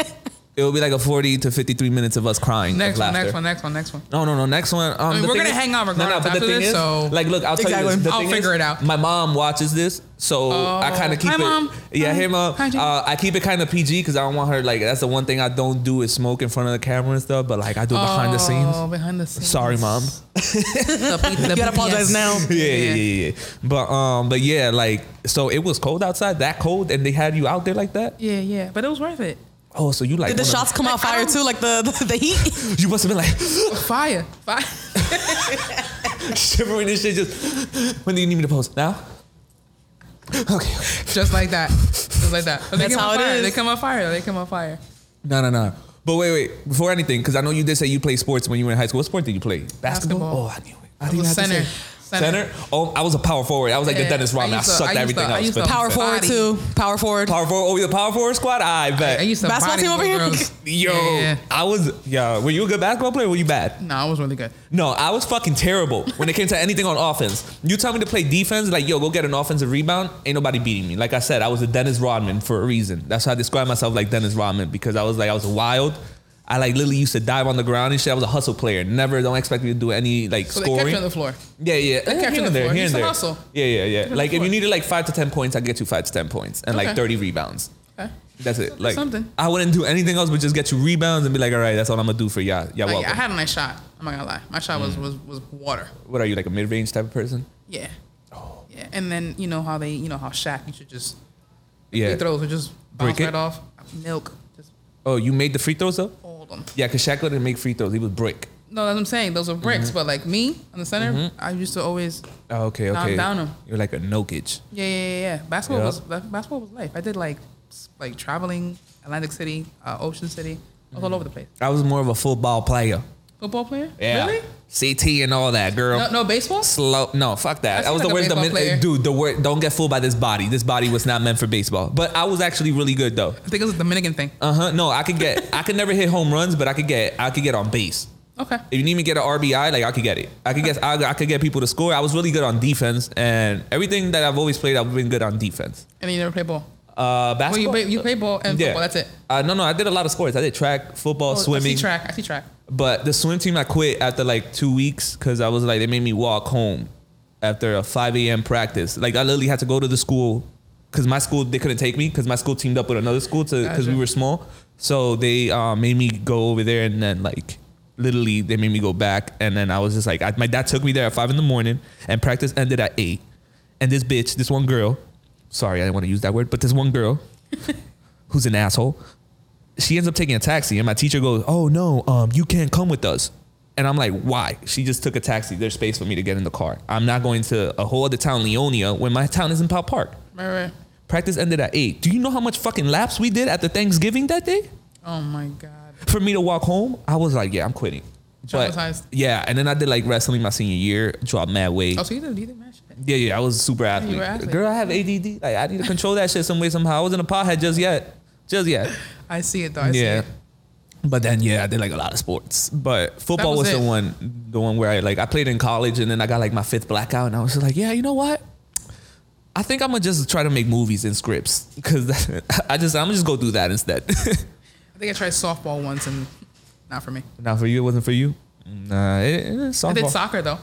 [SPEAKER 1] it will be like a 40 to 53 minutes of us crying.
[SPEAKER 2] Next one, next one, next one, next one.
[SPEAKER 1] No, no, no. Next one. Um,
[SPEAKER 2] mean,
[SPEAKER 1] the
[SPEAKER 2] we're
[SPEAKER 1] thing
[SPEAKER 2] gonna
[SPEAKER 1] is-
[SPEAKER 2] hang out regardless
[SPEAKER 1] but
[SPEAKER 2] after this, so-
[SPEAKER 1] like, look, I'll tell you
[SPEAKER 3] Exactly.
[SPEAKER 1] this. The
[SPEAKER 2] I'll
[SPEAKER 1] thing
[SPEAKER 2] figure
[SPEAKER 1] is,
[SPEAKER 2] it out.
[SPEAKER 1] My mom watches this, so I kind
[SPEAKER 2] Oh.
[SPEAKER 1] of keep
[SPEAKER 2] Hi,
[SPEAKER 1] it.
[SPEAKER 2] Mom.
[SPEAKER 1] Yeah,
[SPEAKER 2] Hi.
[SPEAKER 1] hey, mom.
[SPEAKER 2] Hi,
[SPEAKER 1] Uh, I keep it kind of PG because I don't want her like. That's the one thing I don't do is smoke in front of the camera and stuff. But like, I do it behind the scenes.
[SPEAKER 2] Oh, behind the scenes.
[SPEAKER 1] Sorry, mom.
[SPEAKER 2] The P- the
[SPEAKER 3] You gotta apologize now.
[SPEAKER 1] yeah, yeah, yeah, yeah. But um, but yeah, like, so it was cold outside, that cold, and they had you out there like that.
[SPEAKER 2] Yeah, yeah, but it was worth it.
[SPEAKER 1] Oh, so you like
[SPEAKER 3] Did the shots come out
[SPEAKER 2] Like, I
[SPEAKER 3] fire too? Like the the, the heat?
[SPEAKER 1] You must have been like
[SPEAKER 2] Fire, fire.
[SPEAKER 1] shivering and shit. Just when do you need me to post now? Okay. okay.
[SPEAKER 2] Just like that. Just like that. They
[SPEAKER 3] That's
[SPEAKER 2] come
[SPEAKER 3] how
[SPEAKER 2] on
[SPEAKER 3] it
[SPEAKER 2] fire.
[SPEAKER 3] is.
[SPEAKER 2] They come on fire. They come on fire.
[SPEAKER 1] No, no, no. But wait, wait. Before anything, because I know you did say you played sports when you were in high school. What sport did you play? Basketball.
[SPEAKER 2] Basketball.
[SPEAKER 1] Oh, I knew it. I
[SPEAKER 2] I
[SPEAKER 1] didn't
[SPEAKER 2] was
[SPEAKER 1] have to
[SPEAKER 2] center. Center.
[SPEAKER 1] Oh, I was a power forward. I was like the Dennis Rodman. I,
[SPEAKER 2] to-
[SPEAKER 1] sucked
[SPEAKER 2] I
[SPEAKER 1] everything
[SPEAKER 2] to- I
[SPEAKER 1] else.
[SPEAKER 3] Power forward too. Power forward.
[SPEAKER 1] power forward. Oh, the power forward squad. I bet.
[SPEAKER 2] I used to
[SPEAKER 3] Basketball team over here?
[SPEAKER 1] Yo,
[SPEAKER 2] Yeah, yeah.
[SPEAKER 1] I was. Yeah, were you a good basketball player? or Were you bad?
[SPEAKER 2] No, I was really good.
[SPEAKER 1] No, I was fucking terrible when it came to anything on offense. You tell me to play defense, like yo, go get an offensive rebound. Ain't nobody beating me. Like I said, I was a Dennis Rodman for a reason. That's how I describe myself like Dennis Rodman because I was like I was wild. I like literally used to dive on the ground and shit. I was a hustle player. Never don't expect me to do any like
[SPEAKER 2] So they
[SPEAKER 1] scoring.
[SPEAKER 2] kept you on the floor.
[SPEAKER 1] yeah, yeah.
[SPEAKER 2] They kept you on the
[SPEAKER 1] there,
[SPEAKER 2] floor.
[SPEAKER 1] here and there.
[SPEAKER 2] hustle.
[SPEAKER 1] Yeah, yeah, yeah. Like if you needed like five to ten points, I get you five to ten points and like thirty rebounds.
[SPEAKER 2] Okay.
[SPEAKER 1] That's it. Like
[SPEAKER 2] something.
[SPEAKER 1] I wouldn't do anything else but just get you rebounds and be like, all right, that's all I'm gonna do for y'all. Y'all
[SPEAKER 2] Like,
[SPEAKER 1] welcome.
[SPEAKER 2] I had a nice shot. I'm not gonna lie. My shot
[SPEAKER 1] Mm.
[SPEAKER 2] was, was was water.
[SPEAKER 1] what are you like a mid range type of person?
[SPEAKER 2] Yeah. Oh. Yeah. And then you know how they you know how Shaq you should just
[SPEAKER 1] Yeah.
[SPEAKER 2] free throws would just bounce
[SPEAKER 1] Break it?
[SPEAKER 2] off. Milk. Just
[SPEAKER 1] Oh, you made the free throws though?
[SPEAKER 2] Hold them.
[SPEAKER 1] Yeah, because Shaq didn't make free throws. He was brick.
[SPEAKER 2] No, that's what I'm saying. Those are bricks.
[SPEAKER 1] Mm-hmm.
[SPEAKER 2] But like me on the center, I used to always
[SPEAKER 1] Oh, okay,
[SPEAKER 2] Knock
[SPEAKER 1] okay.
[SPEAKER 2] down 'em.
[SPEAKER 1] You're like a Nokic.
[SPEAKER 2] Yeah, yeah, yeah. yeah. Basketball
[SPEAKER 1] Yeah.
[SPEAKER 2] was basketball was life. I did like like traveling Atlantic City, uh, Ocean City, I was all over the place.
[SPEAKER 1] I was more of a football player.
[SPEAKER 2] Football player?
[SPEAKER 1] Yeah.
[SPEAKER 2] Really?
[SPEAKER 1] CT and all that, girl.
[SPEAKER 2] No, no baseball.
[SPEAKER 1] Slow. No, fuck that. That was the worst.
[SPEAKER 2] a
[SPEAKER 1] The
[SPEAKER 2] baseball player.
[SPEAKER 1] dude, the word. Don't get fooled by this body. This body was not meant for baseball. But I was actually really good though.
[SPEAKER 2] I think it was a Dominican thing.
[SPEAKER 1] Uh huh. No, I could get. I could never hit home runs, but I could get. I could get on base.
[SPEAKER 2] Okay.
[SPEAKER 1] If you need me to get an RBI, like I could get it. I could get. I, I could get people to score. I was really good on defense, and everything that I've always played, I've been good on defense.
[SPEAKER 2] And you never play ball.
[SPEAKER 1] Uh,
[SPEAKER 2] Well, you play, you play ball and
[SPEAKER 1] Yeah.
[SPEAKER 2] football. That's it.
[SPEAKER 1] Uh, no, no, I did a lot of sports. I did track, football,
[SPEAKER 2] Oh, I
[SPEAKER 1] swimming.
[SPEAKER 2] see track. I see track.
[SPEAKER 1] But the swim team I quit after like two weeks because I was like they made me walk home after a 5 a.m. practice. Like I literally had to go to the school because my school they couldn't take me because my school teamed up with another school to because we were small. So they uh, made me go over there and then like literally they made me go back and then I was just like I, my dad took me there at five in the morning and practice ended at eight. And this bitch, this one girl, sorry I didn't want to use that word, but this one girl who's an asshole she ends up taking a taxi and my teacher goes oh no um you can't come with us. And i'm like why? She just took a taxi. There's space for me to get in the car. I'm not going to a whole other town leonia when my town is in pop park.
[SPEAKER 2] Right, right.
[SPEAKER 1] practice ended at 8 do you know how much fucking laps we did at the thanksgiving that day?
[SPEAKER 2] Oh my god.
[SPEAKER 1] for me to walk home i was like yeah i'm quitting But-
[SPEAKER 2] Traumatized.
[SPEAKER 1] yeah and then i did like wrestling my senior year dropped mad weight
[SPEAKER 2] Oh, so you did, did match
[SPEAKER 1] yeah yeah i was a super athlete.
[SPEAKER 2] athlete.
[SPEAKER 1] girl i have ADD like i need to control that shit some way somehow i wasn't a pothead just yet just yet
[SPEAKER 2] I see it though. I see
[SPEAKER 1] yeah.
[SPEAKER 2] it.
[SPEAKER 1] But then yeah, I did like a lot of sports. But football
[SPEAKER 2] was
[SPEAKER 1] was, the one the one where I like I played in college and then I got like my fifth blackout and I was just like, yeah, you know what? I think I'm gonna just try to make movies and scripts because I just I'm gonna just go do that instead.
[SPEAKER 2] I think I tried softball once and not for me.
[SPEAKER 1] Not for you, it wasn't for you. Nah, it, it is
[SPEAKER 2] I did soccer though.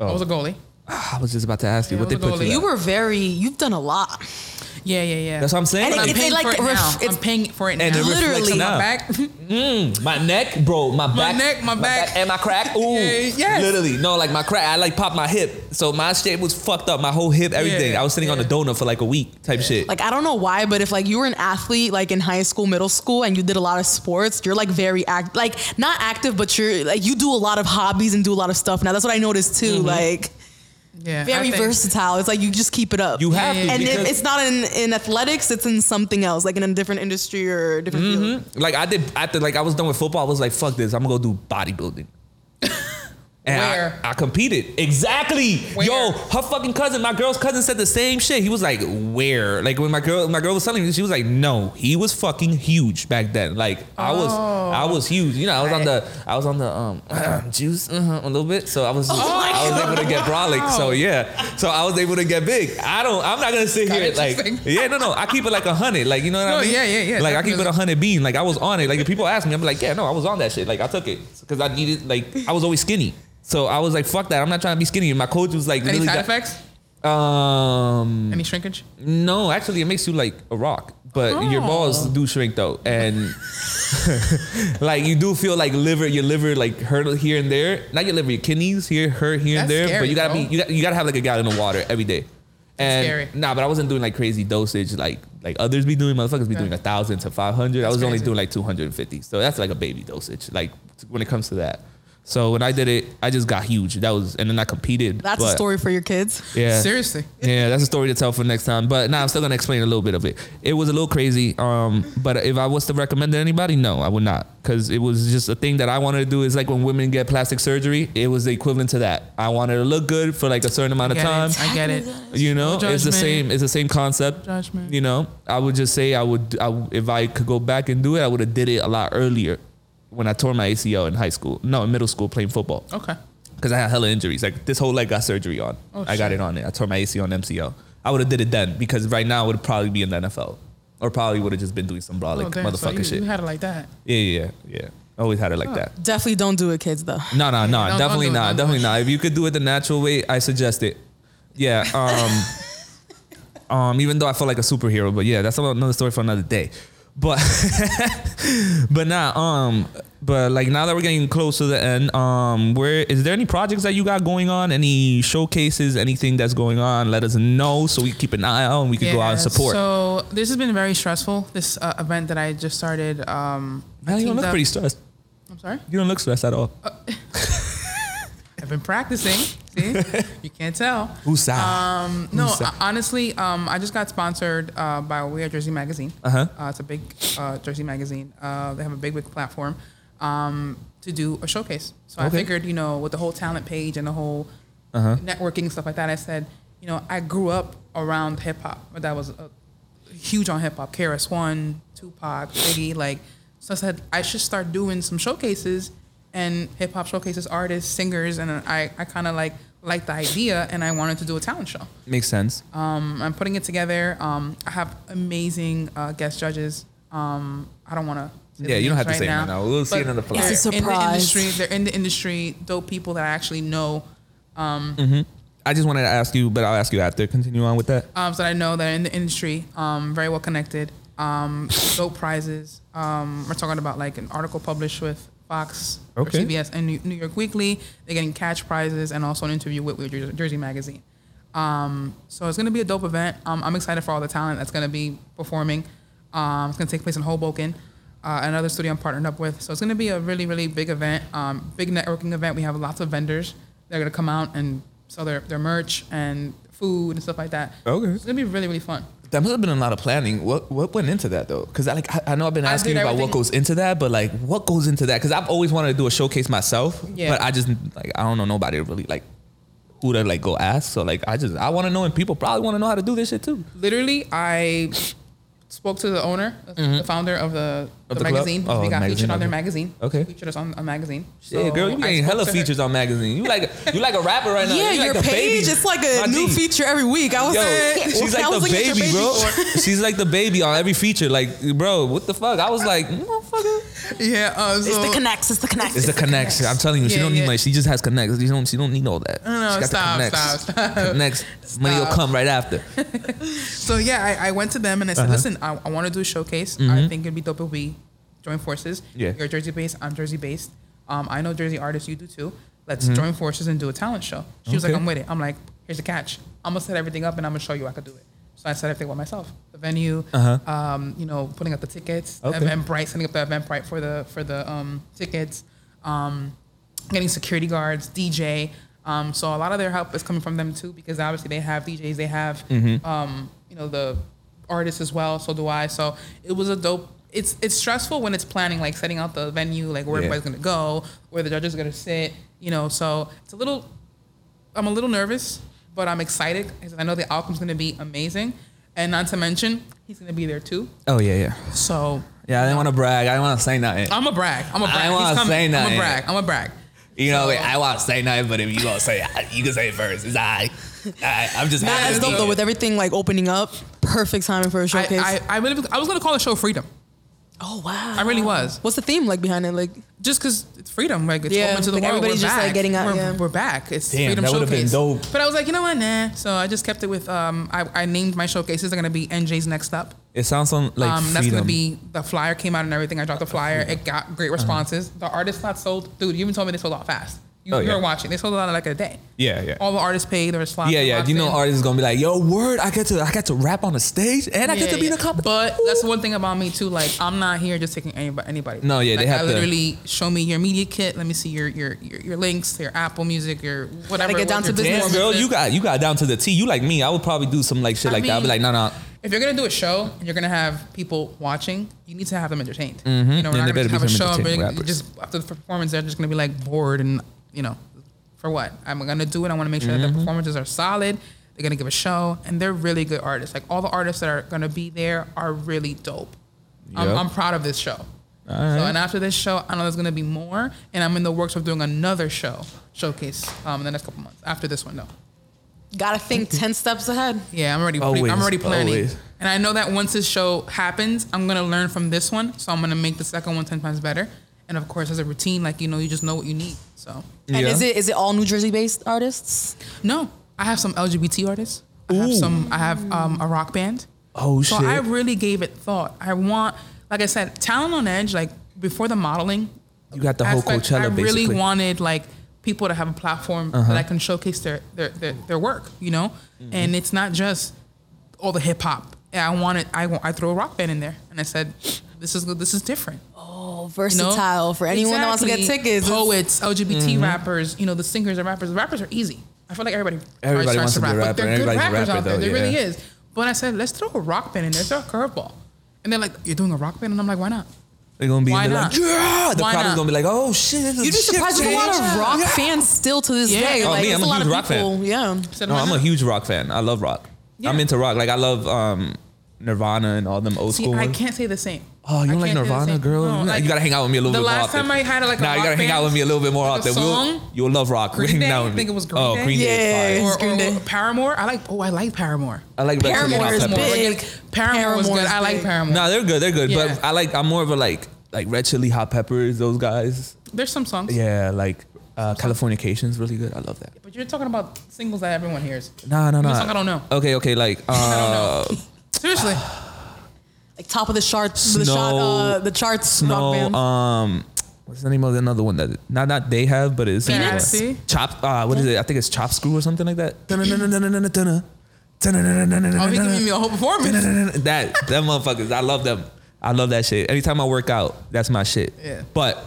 [SPEAKER 2] I
[SPEAKER 1] Oh.
[SPEAKER 2] was a oh. goalie.
[SPEAKER 1] Ah, I was just about to ask you
[SPEAKER 2] Yeah,
[SPEAKER 1] what
[SPEAKER 2] I
[SPEAKER 1] they
[SPEAKER 2] was a
[SPEAKER 1] put
[SPEAKER 2] goalie.
[SPEAKER 1] you.
[SPEAKER 3] You
[SPEAKER 1] at.
[SPEAKER 3] were very. You've done a lot.
[SPEAKER 2] Yeah, yeah, yeah.
[SPEAKER 1] That's what I'm saying.
[SPEAKER 3] And
[SPEAKER 2] I'm
[SPEAKER 3] it-
[SPEAKER 2] paying
[SPEAKER 3] like,
[SPEAKER 2] for it now. I'm
[SPEAKER 3] it's-
[SPEAKER 2] paying for it now.
[SPEAKER 1] And it reflects
[SPEAKER 3] Literally.
[SPEAKER 1] now.
[SPEAKER 2] my back.
[SPEAKER 1] Mm, my neck, bro. My back.
[SPEAKER 2] neck, my back.
[SPEAKER 1] and my crack. Ooh,
[SPEAKER 2] Yeah, yes.
[SPEAKER 1] literally. No, like my crack. I like popped my hip, so my shape was fucked up. My whole hip, everything.
[SPEAKER 2] Yeah,
[SPEAKER 1] I was sitting on a donut for like a week, type shit.
[SPEAKER 3] Like I don't know why, but if like you were an athlete like in high school, middle school, and you did a lot of sports, you're like very act like not active, but you're like you do a lot of hobbies and do a lot of stuff. Now that's what I noticed too. Like
[SPEAKER 2] Yeah.
[SPEAKER 3] Very versatile. It's like you just keep it up.
[SPEAKER 1] you have
[SPEAKER 2] yeah,
[SPEAKER 1] to.
[SPEAKER 3] and if it's not in, in athletics, it's in something else, like in a different industry or a different mm-hmm. field.
[SPEAKER 1] like I did after like I was done with football. I was like, fuck this. I'm gonna go do bodybuilding. And
[SPEAKER 2] Where?
[SPEAKER 1] I, competed. Exactly.
[SPEAKER 2] Where?
[SPEAKER 1] Yo, her fucking cousin, my girl's cousin said the same shit. He was like, where? Like when my girl my girl was telling me, she was like, no, he was fucking huge back then. Like I was I was huge. You know, I was on the I was on the um juice uh, a little bit. So I was just, I was able to get brolic. So yeah. So I was able to get big. I don't I'm not gonna sit here like yeah, no, no. I keep it like a hundred. Like you know what
[SPEAKER 2] No,
[SPEAKER 1] I mean?
[SPEAKER 2] yeah, yeah, yeah,
[SPEAKER 1] Like I keep it a hundred bean. Like I was on it. Like if people ask me, I'm like, yeah, no, I was on that shit. Like I took it because I needed. Like I was always skinny, so I was like, fuck that. I'm not trying to be skinny. And my coach was like,
[SPEAKER 2] Any side
[SPEAKER 1] got-
[SPEAKER 2] effects?
[SPEAKER 1] Um,
[SPEAKER 2] Any shrinkage?
[SPEAKER 1] no, actually, it makes you like a rock. But your
[SPEAKER 2] Oh.
[SPEAKER 1] balls do shrink though, and like you do feel like liver, your liver like hurt here and there. Not your liver, your kidneys here hurt here and there.
[SPEAKER 2] scary,
[SPEAKER 1] but you gotta
[SPEAKER 2] bro.
[SPEAKER 1] be, you got, you gotta have like a gallon of water every day. And
[SPEAKER 2] scary.
[SPEAKER 1] nah, but I wasn't doing like crazy dosage like like others be doing. Motherfuckers be
[SPEAKER 2] Okay.
[SPEAKER 1] doing a thousand to five hundred. I
[SPEAKER 2] That's
[SPEAKER 1] was only doing like two hundred and fifty. So that's like a baby dosage. Like when it comes to that. So when I did it, I just got huge. That was, and then I competed.
[SPEAKER 3] That's a story for your kids.
[SPEAKER 1] Yeah.
[SPEAKER 2] Seriously.
[SPEAKER 1] Yeah, that's a story to tell for next time. But now I'm still gonna explain a little bit of it. It was a little crazy. Um, but if I was to recommend it to anybody, no, I would not, because it was just a thing that I wanted to do. Is like when women get plastic surgery, it was the equivalent to that. I wanted to look good for like a certain amount of time.
[SPEAKER 2] it. I get it.
[SPEAKER 1] You know,
[SPEAKER 2] No
[SPEAKER 1] it's the same. It's the same concept.
[SPEAKER 2] Judgment.
[SPEAKER 1] You know, I would just say I would. I, w- if I could go back and do it, I would have did it a lot earlier. When I tore my ACL in high school, no, in middle school playing football
[SPEAKER 2] Okay.
[SPEAKER 1] because I had hella injuries. Like this whole leg got surgery on.
[SPEAKER 2] Oh,
[SPEAKER 1] I got
[SPEAKER 2] shit.
[SPEAKER 1] it on it. I tore my ACL and MCL. I would have did it then because right now I would probably be in the NFL or probably would have just been doing some brolic
[SPEAKER 2] oh, damn.
[SPEAKER 1] motherfucker
[SPEAKER 2] so you,
[SPEAKER 1] shit.
[SPEAKER 2] you had it like that.
[SPEAKER 1] yeah, yeah, yeah, yeah. Always had it like that.
[SPEAKER 3] Definitely don't do it, kids. Though.
[SPEAKER 1] No, no, no,
[SPEAKER 2] don't-
[SPEAKER 1] definitely
[SPEAKER 2] don't do it,
[SPEAKER 1] not. Definitely not. If you could do it the natural way, I suggest it. Yeah. Um, um, even though I feel like a superhero, but yeah, that's another story for another day. But but now, um, but like now that we're getting close to the end, um, where is there any projects that you got going on? Any showcases? Anything that's going on? Let us know so we keep an eye out and we can go out and support.
[SPEAKER 2] So this has been very stressful. This uh, event that I just started. Um,
[SPEAKER 1] Man, you don't look
[SPEAKER 2] up-
[SPEAKER 1] pretty stressed.
[SPEAKER 2] I'm sorry.
[SPEAKER 1] You don't look stressed at all.
[SPEAKER 2] I've been practicing. See, you can't tell.
[SPEAKER 1] Who's?
[SPEAKER 2] Um, no,
[SPEAKER 1] that?
[SPEAKER 2] honestly, um, I just got sponsored uh, by We Are Jersey Magazine.
[SPEAKER 1] Uh-huh.
[SPEAKER 2] Uh, it's a big uh, Jersey magazine. Uh, they have a big, big platform um, to do a showcase. So I figured, you know, with the whole talent page and the whole
[SPEAKER 1] Uh-huh.
[SPEAKER 2] networking stuff like that, I said, you know, I grew up around hip hop. but That was uh huge on hip hop. KRS One, Tupac, Biggie, like. So I said I should start doing some showcases and hip hop showcases, artists, singers, and I, I kind of like liked the idea and I wanted to do a talent show.
[SPEAKER 1] Makes sense.
[SPEAKER 2] Um, I'm putting it together. Um, I have amazing uh, guest judges. Um, I don't want to.
[SPEAKER 1] Yeah, you don't have to say it now. We'll see it on the flyer.
[SPEAKER 3] It's a
[SPEAKER 2] In the
[SPEAKER 3] surprise.
[SPEAKER 2] industry, they're in the industry. Dope people that I actually know.
[SPEAKER 1] I just wanted to ask you, but I'll ask you after. Continue on with that.
[SPEAKER 2] um, so that I know that are in the industry, um, very well connected. Um, dope prizes. Um, we're talking about like an article published with Fox
[SPEAKER 1] Okay.
[SPEAKER 2] or CBS and New York Weekly. They're getting catch prizes and also an interview with, with Jersey- Magazine. Um, so it's gonna be a dope event. Um, I'm excited for all the talent that's gonna be performing. Um, it's gonna take place in Hoboken, uh, another studio I'm partnered up with. So it's gonna be a really, really big event, um, big networking event. We have lots of vendors that are gonna come out and sell their, their merch and food and stuff like that.
[SPEAKER 1] Okay.
[SPEAKER 2] It's gonna be really, really fun.
[SPEAKER 1] That must have been a lot of planning. What what went into that though? Because I like I, I know I've been asking you about what goes into that, but like what goes into that? Because I've always wanted to do a showcase myself,
[SPEAKER 2] Yeah.
[SPEAKER 1] but I just like I don't know nobody really like who to like go ask. So like I just I want to know, and people probably want to know how to do this shit too.
[SPEAKER 2] Literally, I spoke to the owner, mm-hmm. the founder of the,
[SPEAKER 1] Of
[SPEAKER 2] the,
[SPEAKER 1] the
[SPEAKER 2] magazine.
[SPEAKER 1] Oh,
[SPEAKER 2] we got
[SPEAKER 1] magazine,
[SPEAKER 2] featured on their magazine.
[SPEAKER 1] Okay.
[SPEAKER 2] Featured us on a magazine.
[SPEAKER 1] yeah,
[SPEAKER 2] So
[SPEAKER 1] girl, you getting hella
[SPEAKER 2] to her.
[SPEAKER 1] features on magazine. You like you like a rapper right now.
[SPEAKER 3] Yeah,
[SPEAKER 1] you like
[SPEAKER 3] your
[SPEAKER 1] the
[SPEAKER 3] page
[SPEAKER 1] baby.
[SPEAKER 3] is like a
[SPEAKER 1] My
[SPEAKER 3] new
[SPEAKER 1] G.
[SPEAKER 3] feature every week. I was
[SPEAKER 1] Yo,
[SPEAKER 3] like,
[SPEAKER 1] she's
[SPEAKER 3] I
[SPEAKER 1] like
[SPEAKER 3] was
[SPEAKER 1] the
[SPEAKER 3] looking at your
[SPEAKER 1] baby, bro. She's like the baby on every feature. Like, bro, what the fuck? I was like, motherfucker.
[SPEAKER 2] Yeah, uh, so,
[SPEAKER 3] It's the connects. It's the connects.
[SPEAKER 1] It's the connection. I'm telling you, she
[SPEAKER 2] Yeah,
[SPEAKER 1] don't need
[SPEAKER 2] yeah.
[SPEAKER 1] money. She just has connects. She don't. She don't need all that.
[SPEAKER 2] No, no,
[SPEAKER 1] she got
[SPEAKER 2] stop,
[SPEAKER 1] the connects.
[SPEAKER 2] stop, stop.
[SPEAKER 1] Connects. Money will come right after.
[SPEAKER 2] so yeah, I, I went to them and I said,
[SPEAKER 1] Uh-huh.
[SPEAKER 2] listen, I, I want to do a showcase. I think it'd be dope if we join forces.
[SPEAKER 1] Mm-hmm. Yeah.
[SPEAKER 2] You're Jersey based. I'm Jersey based. Um, I know Jersey artists. You do too. Let's
[SPEAKER 1] Mm-hmm.
[SPEAKER 2] join forces and do a talent show. She was like, I'm with it. I'm like, here's the catch. I'm gonna set everything up and I'm gonna show you I could do it. So I set everything by myself. The venue,
[SPEAKER 1] Uh-huh.
[SPEAKER 2] um, you know, putting up the tickets,
[SPEAKER 1] Okay.
[SPEAKER 2] Eventbrite, setting up the Eventbrite for the for the um, tickets, um, getting security guards, DJ. Um, so a lot of their help is coming from them too, because obviously they have DJs, they have
[SPEAKER 1] Mm-hmm.
[SPEAKER 2] um, you know the artists as well. So do I. So it was a dope. It's it's stressful when it's planning, like setting out the venue, like where
[SPEAKER 1] Yeah.
[SPEAKER 2] everybody's gonna go, where the judges are gonna sit. You know, so it's a little. I'm a little nervous, but I'm excited because I know the outcome's gonna be amazing, and not to mention he's gonna be there too.
[SPEAKER 1] Oh yeah, yeah,
[SPEAKER 2] So
[SPEAKER 1] yeah. I didn't want to brag. I didn't want to say nothing.
[SPEAKER 2] I'm a brag. I'm a
[SPEAKER 1] I
[SPEAKER 2] brag.
[SPEAKER 1] wanna
[SPEAKER 2] He's coming.
[SPEAKER 1] say
[SPEAKER 2] I'm a brag. I'm a brag.
[SPEAKER 1] you know,
[SPEAKER 2] So-
[SPEAKER 1] wait, I want to say nothing, but if you gonna say, it, you can say it first. It's I. I'm just.
[SPEAKER 3] Nah,
[SPEAKER 1] happy
[SPEAKER 3] it's dope though. With everything like opening up, perfect timing for a showcase.
[SPEAKER 2] I, I, really, I was gonna call the show Freedom.
[SPEAKER 3] Oh wow.
[SPEAKER 2] I really was.
[SPEAKER 3] What's the theme like behind it? Like,
[SPEAKER 2] just because it's freedom, like it's
[SPEAKER 3] Yeah,
[SPEAKER 2] open to the
[SPEAKER 3] like
[SPEAKER 2] world.
[SPEAKER 3] everybody's
[SPEAKER 2] we're
[SPEAKER 3] just, like, getting out,
[SPEAKER 2] We're,
[SPEAKER 3] yeah.
[SPEAKER 2] we're back. It's
[SPEAKER 1] Damn,
[SPEAKER 2] freedom
[SPEAKER 1] that would've been dope.
[SPEAKER 2] But I was like, you know what, nah. So I just kept it with. Um, I, I named my showcases. They're gonna be NJ's next up.
[SPEAKER 1] It sounds on like
[SPEAKER 2] um, that's gonna be the flyer came out and everything. I dropped the flyer. It got great responses. The artists not sold. Dude, you even told me they sold out fast. You,
[SPEAKER 1] Oh,
[SPEAKER 2] you
[SPEAKER 1] yeah.
[SPEAKER 2] watching. They sold out in like a day.
[SPEAKER 1] Yeah, yeah.
[SPEAKER 2] All the artists paid. There was slots.
[SPEAKER 1] Yeah, yeah. You know,
[SPEAKER 2] in.
[SPEAKER 1] artists is gonna be like, "Yo, word! I get to, I get to rap on the stage, and I get
[SPEAKER 2] Yeah,
[SPEAKER 1] to be in a company."
[SPEAKER 2] But that's one thing about me too. Like I'm not here just taking anybody. anybody.
[SPEAKER 1] No, yeah, they have
[SPEAKER 2] I
[SPEAKER 1] to-
[SPEAKER 2] literally show me your media kit. Let me see your your your, your links, your Apple Music, your whatever.
[SPEAKER 3] get down
[SPEAKER 2] what
[SPEAKER 3] to business.
[SPEAKER 1] Damn, girl, you got you got down to the T. You like me? I would probably do some like shit
[SPEAKER 2] I
[SPEAKER 1] like that. I'd be like,
[SPEAKER 2] mean-
[SPEAKER 1] no, no.
[SPEAKER 2] If you're gonna do a show and you're gonna have people watching, you need to have them entertained. Mm-hmm. You know, we're
[SPEAKER 1] there
[SPEAKER 2] not gonna just have a show and
[SPEAKER 1] entertaining
[SPEAKER 2] bring-
[SPEAKER 1] rappers.
[SPEAKER 2] just after the performance, they're just gonna be like bored and you know, for what? I'm gonna do it. I want to make sure that
[SPEAKER 1] Mm-hmm.
[SPEAKER 2] the performances are solid. They're gonna give a show, and they're really good artists. Like all the artists that are gonna be there are really dope. I'm, I'm proud of this show. So, and after this show, I know there's gonna be more, and I'm in the works of doing another show showcase um, in the next couple months. After this one, though.
[SPEAKER 3] gotta think ten steps ahead.
[SPEAKER 2] Yeah, I'm already. pre-
[SPEAKER 1] Always,
[SPEAKER 2] I'm already planning,
[SPEAKER 1] always.
[SPEAKER 2] and I know that once this show happens, I'm gonna learn from this one. So I'm gonna make the second one ten times better. And of course, as a routine, like you know, you just know what you need. So
[SPEAKER 3] And
[SPEAKER 1] Yeah.
[SPEAKER 3] is it is it all New Jersey based artists?
[SPEAKER 2] no, I have some LGBT artists. I have some. I have um, a rock band.
[SPEAKER 1] Oh
[SPEAKER 2] So
[SPEAKER 1] shit!
[SPEAKER 2] I really gave it thought. I want, like I said, talent on edge. Like before the modeling,
[SPEAKER 1] you got the whole
[SPEAKER 2] aspect,
[SPEAKER 1] Coachella
[SPEAKER 2] I really
[SPEAKER 1] basically. Uh-huh.
[SPEAKER 2] wanted like people to have a platform that I can showcase their their their, their work, you know.
[SPEAKER 1] Mm-hmm.
[SPEAKER 2] And it's not just all the hip hop. Yeah, I wanted I I throw a rock band in there, and I said, this is this is different.
[SPEAKER 3] Oh,
[SPEAKER 2] You know?
[SPEAKER 3] versatile for anyone that wants to get
[SPEAKER 2] Exactly.
[SPEAKER 3] tickets. It's-
[SPEAKER 2] Poets, LGBT
[SPEAKER 1] Mm-hmm.
[SPEAKER 2] rappers, you know, the singers and rappers. The rappers are easy. I feel like everybody
[SPEAKER 1] Everybody
[SPEAKER 2] starts
[SPEAKER 1] wants to rap, a
[SPEAKER 2] but
[SPEAKER 1] rapper.
[SPEAKER 2] they're good rappers
[SPEAKER 1] rapper,
[SPEAKER 2] out there.
[SPEAKER 1] though,
[SPEAKER 2] There really is. But I said, let's throw a rock band in there. Throw a curveball. And they're like, you're doing a rock band, and I'm like, why not?
[SPEAKER 1] They're gonna be
[SPEAKER 2] Why
[SPEAKER 1] they're
[SPEAKER 2] not?
[SPEAKER 1] like, yeah. The
[SPEAKER 2] Why
[SPEAKER 1] crowd is gonna be like, oh shit.
[SPEAKER 3] You'd be
[SPEAKER 1] shit
[SPEAKER 3] surprised there's a lot of rock
[SPEAKER 1] Yeah.
[SPEAKER 3] fans still to this
[SPEAKER 2] Yeah.
[SPEAKER 3] day.
[SPEAKER 2] Oh,
[SPEAKER 3] like,
[SPEAKER 1] me, I'm a
[SPEAKER 3] a lot
[SPEAKER 1] huge
[SPEAKER 3] of
[SPEAKER 1] rock fan.
[SPEAKER 3] people. Yeah.
[SPEAKER 2] Said,
[SPEAKER 1] No, I'm a huge rock fan. I love rock.
[SPEAKER 2] Yeah.
[SPEAKER 1] I'm into rock. Like I love um, Nirvana and all them old
[SPEAKER 2] See,
[SPEAKER 1] school
[SPEAKER 2] I
[SPEAKER 1] ones.
[SPEAKER 2] can't say the same.
[SPEAKER 1] Oh, you don't like
[SPEAKER 2] can't say the
[SPEAKER 1] Nirvana, girl?
[SPEAKER 2] No,
[SPEAKER 1] you,
[SPEAKER 2] like,
[SPEAKER 1] you gotta hang out with me a little bit more
[SPEAKER 2] last
[SPEAKER 1] often.
[SPEAKER 2] time I had like a
[SPEAKER 1] nah, you gotta hang out with me a little bit more
[SPEAKER 2] like a
[SPEAKER 1] often. We'll, you'll love rock.
[SPEAKER 2] Green Day?
[SPEAKER 1] out
[SPEAKER 2] I think it was Green
[SPEAKER 1] oh,
[SPEAKER 2] Day.
[SPEAKER 1] Green Day.
[SPEAKER 3] Yeah.
[SPEAKER 2] or,
[SPEAKER 3] Green
[SPEAKER 2] or
[SPEAKER 3] Day.
[SPEAKER 2] Paramore. I like. Oh, I like Paramore.
[SPEAKER 1] I like Red
[SPEAKER 3] Paramore is
[SPEAKER 1] Peppers.
[SPEAKER 3] big.
[SPEAKER 2] Paramore was good.
[SPEAKER 3] is
[SPEAKER 2] I like
[SPEAKER 3] big.
[SPEAKER 2] Paramore.
[SPEAKER 1] Nah, they're good. They're good.
[SPEAKER 2] Yeah.
[SPEAKER 1] But I like. I'm more of a like like Red Chili Hot Peppers. Those guys.
[SPEAKER 2] There's some songs.
[SPEAKER 1] Yeah, like uh, Californication's really good. I love that.
[SPEAKER 2] But you're talking about singles that everyone hears.
[SPEAKER 1] Nah, nah,
[SPEAKER 2] Give me song I don't know.
[SPEAKER 1] Okay, okay. Like uh,
[SPEAKER 2] don't Seriously.
[SPEAKER 3] Like top of the charts, the, shot, uh, the charts rock
[SPEAKER 1] Snow.
[SPEAKER 3] band.
[SPEAKER 1] Um, what's the name of another one that not not they have, but it's
[SPEAKER 2] Phoenix?
[SPEAKER 1] uh, Chop. Uh, what is it? I think it's Chop Screw or something like that.
[SPEAKER 2] Oh, he giving me a whole performance.
[SPEAKER 1] that them motherfuckers. I love them. I love that shit. Anytime I work out, that's my shit.
[SPEAKER 2] Yeah.
[SPEAKER 1] But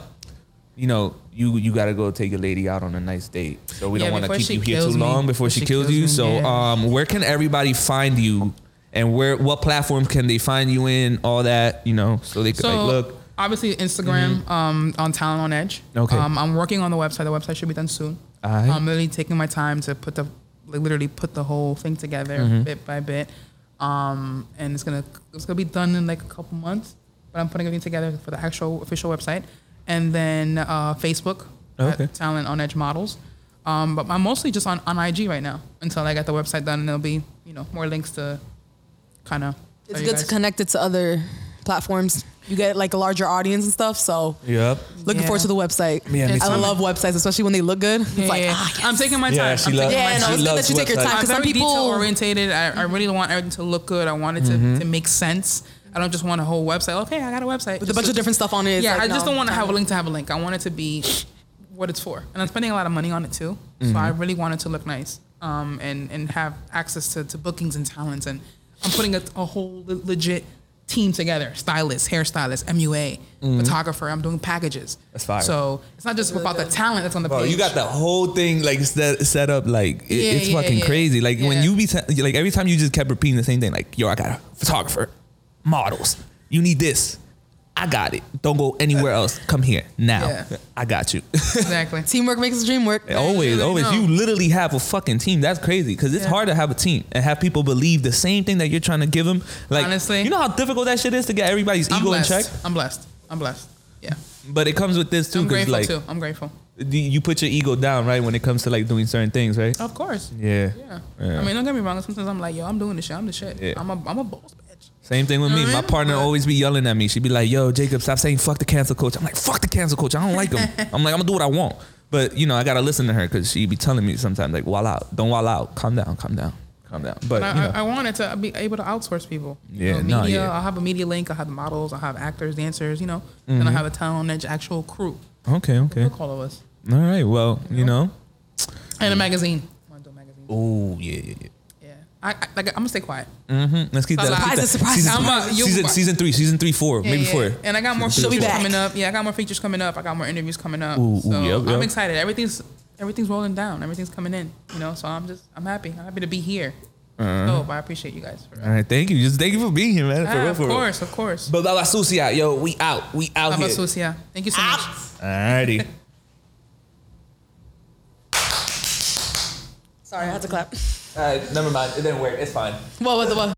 [SPEAKER 1] you know, you you gotta go take your lady out on a nice date. So we
[SPEAKER 2] Yeah,
[SPEAKER 1] don't want to
[SPEAKER 2] before
[SPEAKER 1] keep
[SPEAKER 2] she
[SPEAKER 1] you here
[SPEAKER 2] kills
[SPEAKER 1] too
[SPEAKER 2] me.
[SPEAKER 1] long before
[SPEAKER 2] Before
[SPEAKER 1] she
[SPEAKER 2] she
[SPEAKER 1] kills
[SPEAKER 2] kills
[SPEAKER 1] you.
[SPEAKER 2] me,
[SPEAKER 1] So
[SPEAKER 2] yeah.
[SPEAKER 1] um, where can everybody find you? And where what platform can they find you in? All that you know, so they could
[SPEAKER 2] So
[SPEAKER 1] like look.
[SPEAKER 2] obviously Instagram um, on Talent on Edge.
[SPEAKER 1] Okay.
[SPEAKER 2] Um, I'm working on the website. The website should be done soon.
[SPEAKER 1] Aight.
[SPEAKER 2] I'm literally taking my time to put the like literally put the whole thing together
[SPEAKER 1] Mm-hmm.
[SPEAKER 2] bit by bit. Um, and it's gonna it's gonna be done in like a couple months. But I'm putting everything together for the actual official website, and then uh, Facebook
[SPEAKER 1] Okay.
[SPEAKER 2] Talent on Edge Models. Um, but I'm mostly just on, on IG right now until I get the website done, and there'll be you know more links to kind of.
[SPEAKER 3] it's good to connect it to other platforms. You get like a larger audience and stuff. So
[SPEAKER 1] Yep.
[SPEAKER 3] looking
[SPEAKER 2] Yeah.
[SPEAKER 3] forward to the website.
[SPEAKER 1] Yeah,
[SPEAKER 3] I
[SPEAKER 1] too.
[SPEAKER 3] love websites, especially when they look good. It's
[SPEAKER 2] Yeah,
[SPEAKER 3] like,
[SPEAKER 2] yeah.
[SPEAKER 3] ah, yes.
[SPEAKER 2] I'm taking my time.
[SPEAKER 1] Yeah, she
[SPEAKER 2] I'm
[SPEAKER 1] loves-
[SPEAKER 2] taking
[SPEAKER 3] Yeah,
[SPEAKER 2] my
[SPEAKER 3] no,
[SPEAKER 2] time.
[SPEAKER 3] it's good
[SPEAKER 1] loves
[SPEAKER 3] that you take your
[SPEAKER 1] websites.
[SPEAKER 3] time
[SPEAKER 2] I'm
[SPEAKER 3] because some
[SPEAKER 2] very
[SPEAKER 3] people.
[SPEAKER 2] detail orientated. I, I really want everything to look good. I want it to,
[SPEAKER 1] Mm-hmm.
[SPEAKER 2] to make sense. I don't just want a whole website. Okay, I got a website
[SPEAKER 3] With a bunch of different stuff on it.
[SPEAKER 2] Yeah,
[SPEAKER 3] like,
[SPEAKER 2] I just
[SPEAKER 3] no,
[SPEAKER 2] don't want to have a link to have a link. I want it to be what it's for, and I'm spending a lot of money on it too.
[SPEAKER 1] Mm-hmm.
[SPEAKER 2] So I really want it to look nice, um, and and have access to, to bookings and talents. And I'm putting a, a whole legit team together: stylist, hairstylist, MUA, photographer. I'm doing packages.
[SPEAKER 1] Mm-hmm. That's fire.
[SPEAKER 2] So it's not just about the talent that's on the
[SPEAKER 1] Bro,
[SPEAKER 2] page.
[SPEAKER 1] you got the whole thing like set, set up like it,
[SPEAKER 2] Yeah,
[SPEAKER 1] it's
[SPEAKER 2] yeah,
[SPEAKER 1] fucking
[SPEAKER 2] yeah.
[SPEAKER 1] crazy. Like when you be te- like every time you just kept repeating the same thing. Like yo, I got a photographer, models. You need this. I got it. Don't go anywhere else. Come here now.
[SPEAKER 2] Yeah.
[SPEAKER 1] I got you.
[SPEAKER 2] exactly.
[SPEAKER 3] Teamwork makes the dream work.
[SPEAKER 1] always,
[SPEAKER 2] really
[SPEAKER 1] always.
[SPEAKER 2] know.
[SPEAKER 1] You literally have a fucking team. That's crazy because it's
[SPEAKER 2] Yeah.
[SPEAKER 1] hard to have a team and have people believe the same thing that you're trying to give them. Like,
[SPEAKER 2] Honestly.
[SPEAKER 1] you know how difficult that shit is to get everybody's
[SPEAKER 2] I'm
[SPEAKER 1] ego in check.
[SPEAKER 2] I'm blessed. I'm blessed. Yeah.
[SPEAKER 1] But it comes with this too
[SPEAKER 2] I'm grateful
[SPEAKER 1] like
[SPEAKER 2] too. I'm grateful.
[SPEAKER 1] you- you put your ego down right when it comes to like doing certain things, right?
[SPEAKER 2] Of course.
[SPEAKER 1] Yeah.
[SPEAKER 2] Yeah.
[SPEAKER 1] Yeah.
[SPEAKER 2] I mean, don't get me wrong. Sometimes I'm like, yo, I'm doing this shit. I'm the shit.
[SPEAKER 1] Yeah.
[SPEAKER 2] I'm a, I'm a boss.
[SPEAKER 1] Same thing with me.
[SPEAKER 2] know
[SPEAKER 1] My partner always be yelling at me. She'd be like, "Yo, Jacob, stop saying fuck the cancel coach." I'm like, "Fuck the cancel coach. I don't like him." I'm like, "I'm gonna do what I want." But you know, I gotta listen to her because she be telling me sometimes like, "Wall out, don't wall out, calm down, calm down, calm down." But
[SPEAKER 2] But I,
[SPEAKER 1] you know,
[SPEAKER 2] I, I wanted to be able to outsource people. You
[SPEAKER 1] Yeah,
[SPEAKER 2] know,
[SPEAKER 1] no,
[SPEAKER 2] media.
[SPEAKER 1] yeah.
[SPEAKER 2] I'll have a media link. I'll have the models. I'll have actors, dancers. You know,
[SPEAKER 1] Mm-hmm.
[SPEAKER 2] then I have a talent edge actual crew.
[SPEAKER 1] okay, okay,
[SPEAKER 2] all of us.
[SPEAKER 1] all right. Well, you know,
[SPEAKER 2] And a magazine. I want to do a magazine.
[SPEAKER 1] oh yeah, yeah, yeah.
[SPEAKER 2] Yeah. I, I like. I'm gonna stay quiet.
[SPEAKER 1] Mm-hmm. Let's keep that. let's keep
[SPEAKER 3] Surprises,
[SPEAKER 1] that.
[SPEAKER 3] surprises,
[SPEAKER 1] Season,
[SPEAKER 2] surprises. I'm a- you-
[SPEAKER 1] season, season three, season three, four,
[SPEAKER 2] Yeah,
[SPEAKER 1] maybe
[SPEAKER 2] yeah.
[SPEAKER 1] four.
[SPEAKER 2] And I got more
[SPEAKER 1] She'll
[SPEAKER 3] be
[SPEAKER 2] features
[SPEAKER 3] back.
[SPEAKER 2] coming up. Yeah, I got more features coming up. I got more interviews coming up.
[SPEAKER 1] Ooh, ooh,
[SPEAKER 2] so
[SPEAKER 1] yep,
[SPEAKER 2] I'm
[SPEAKER 1] yep.
[SPEAKER 2] excited. Everything's everything's rolling down. Everything's coming in. You know, so I'm just I'm happy. I'm happy to be here.
[SPEAKER 1] Uh-huh.
[SPEAKER 2] So I appreciate you guys. For
[SPEAKER 1] All right, thank you. Just thank you for being here, man. For
[SPEAKER 2] Ah,
[SPEAKER 1] real,
[SPEAKER 2] of
[SPEAKER 1] for real.
[SPEAKER 2] course, of course.
[SPEAKER 1] But Baba Sucia, yo, we out. We out
[SPEAKER 2] Baba
[SPEAKER 1] here.
[SPEAKER 2] Sucia. Thank you so much.
[SPEAKER 1] Alrighty.
[SPEAKER 3] Sorry, I had to clap.
[SPEAKER 1] Right, never mind. It didn't work. It's fine.
[SPEAKER 3] What was it? What?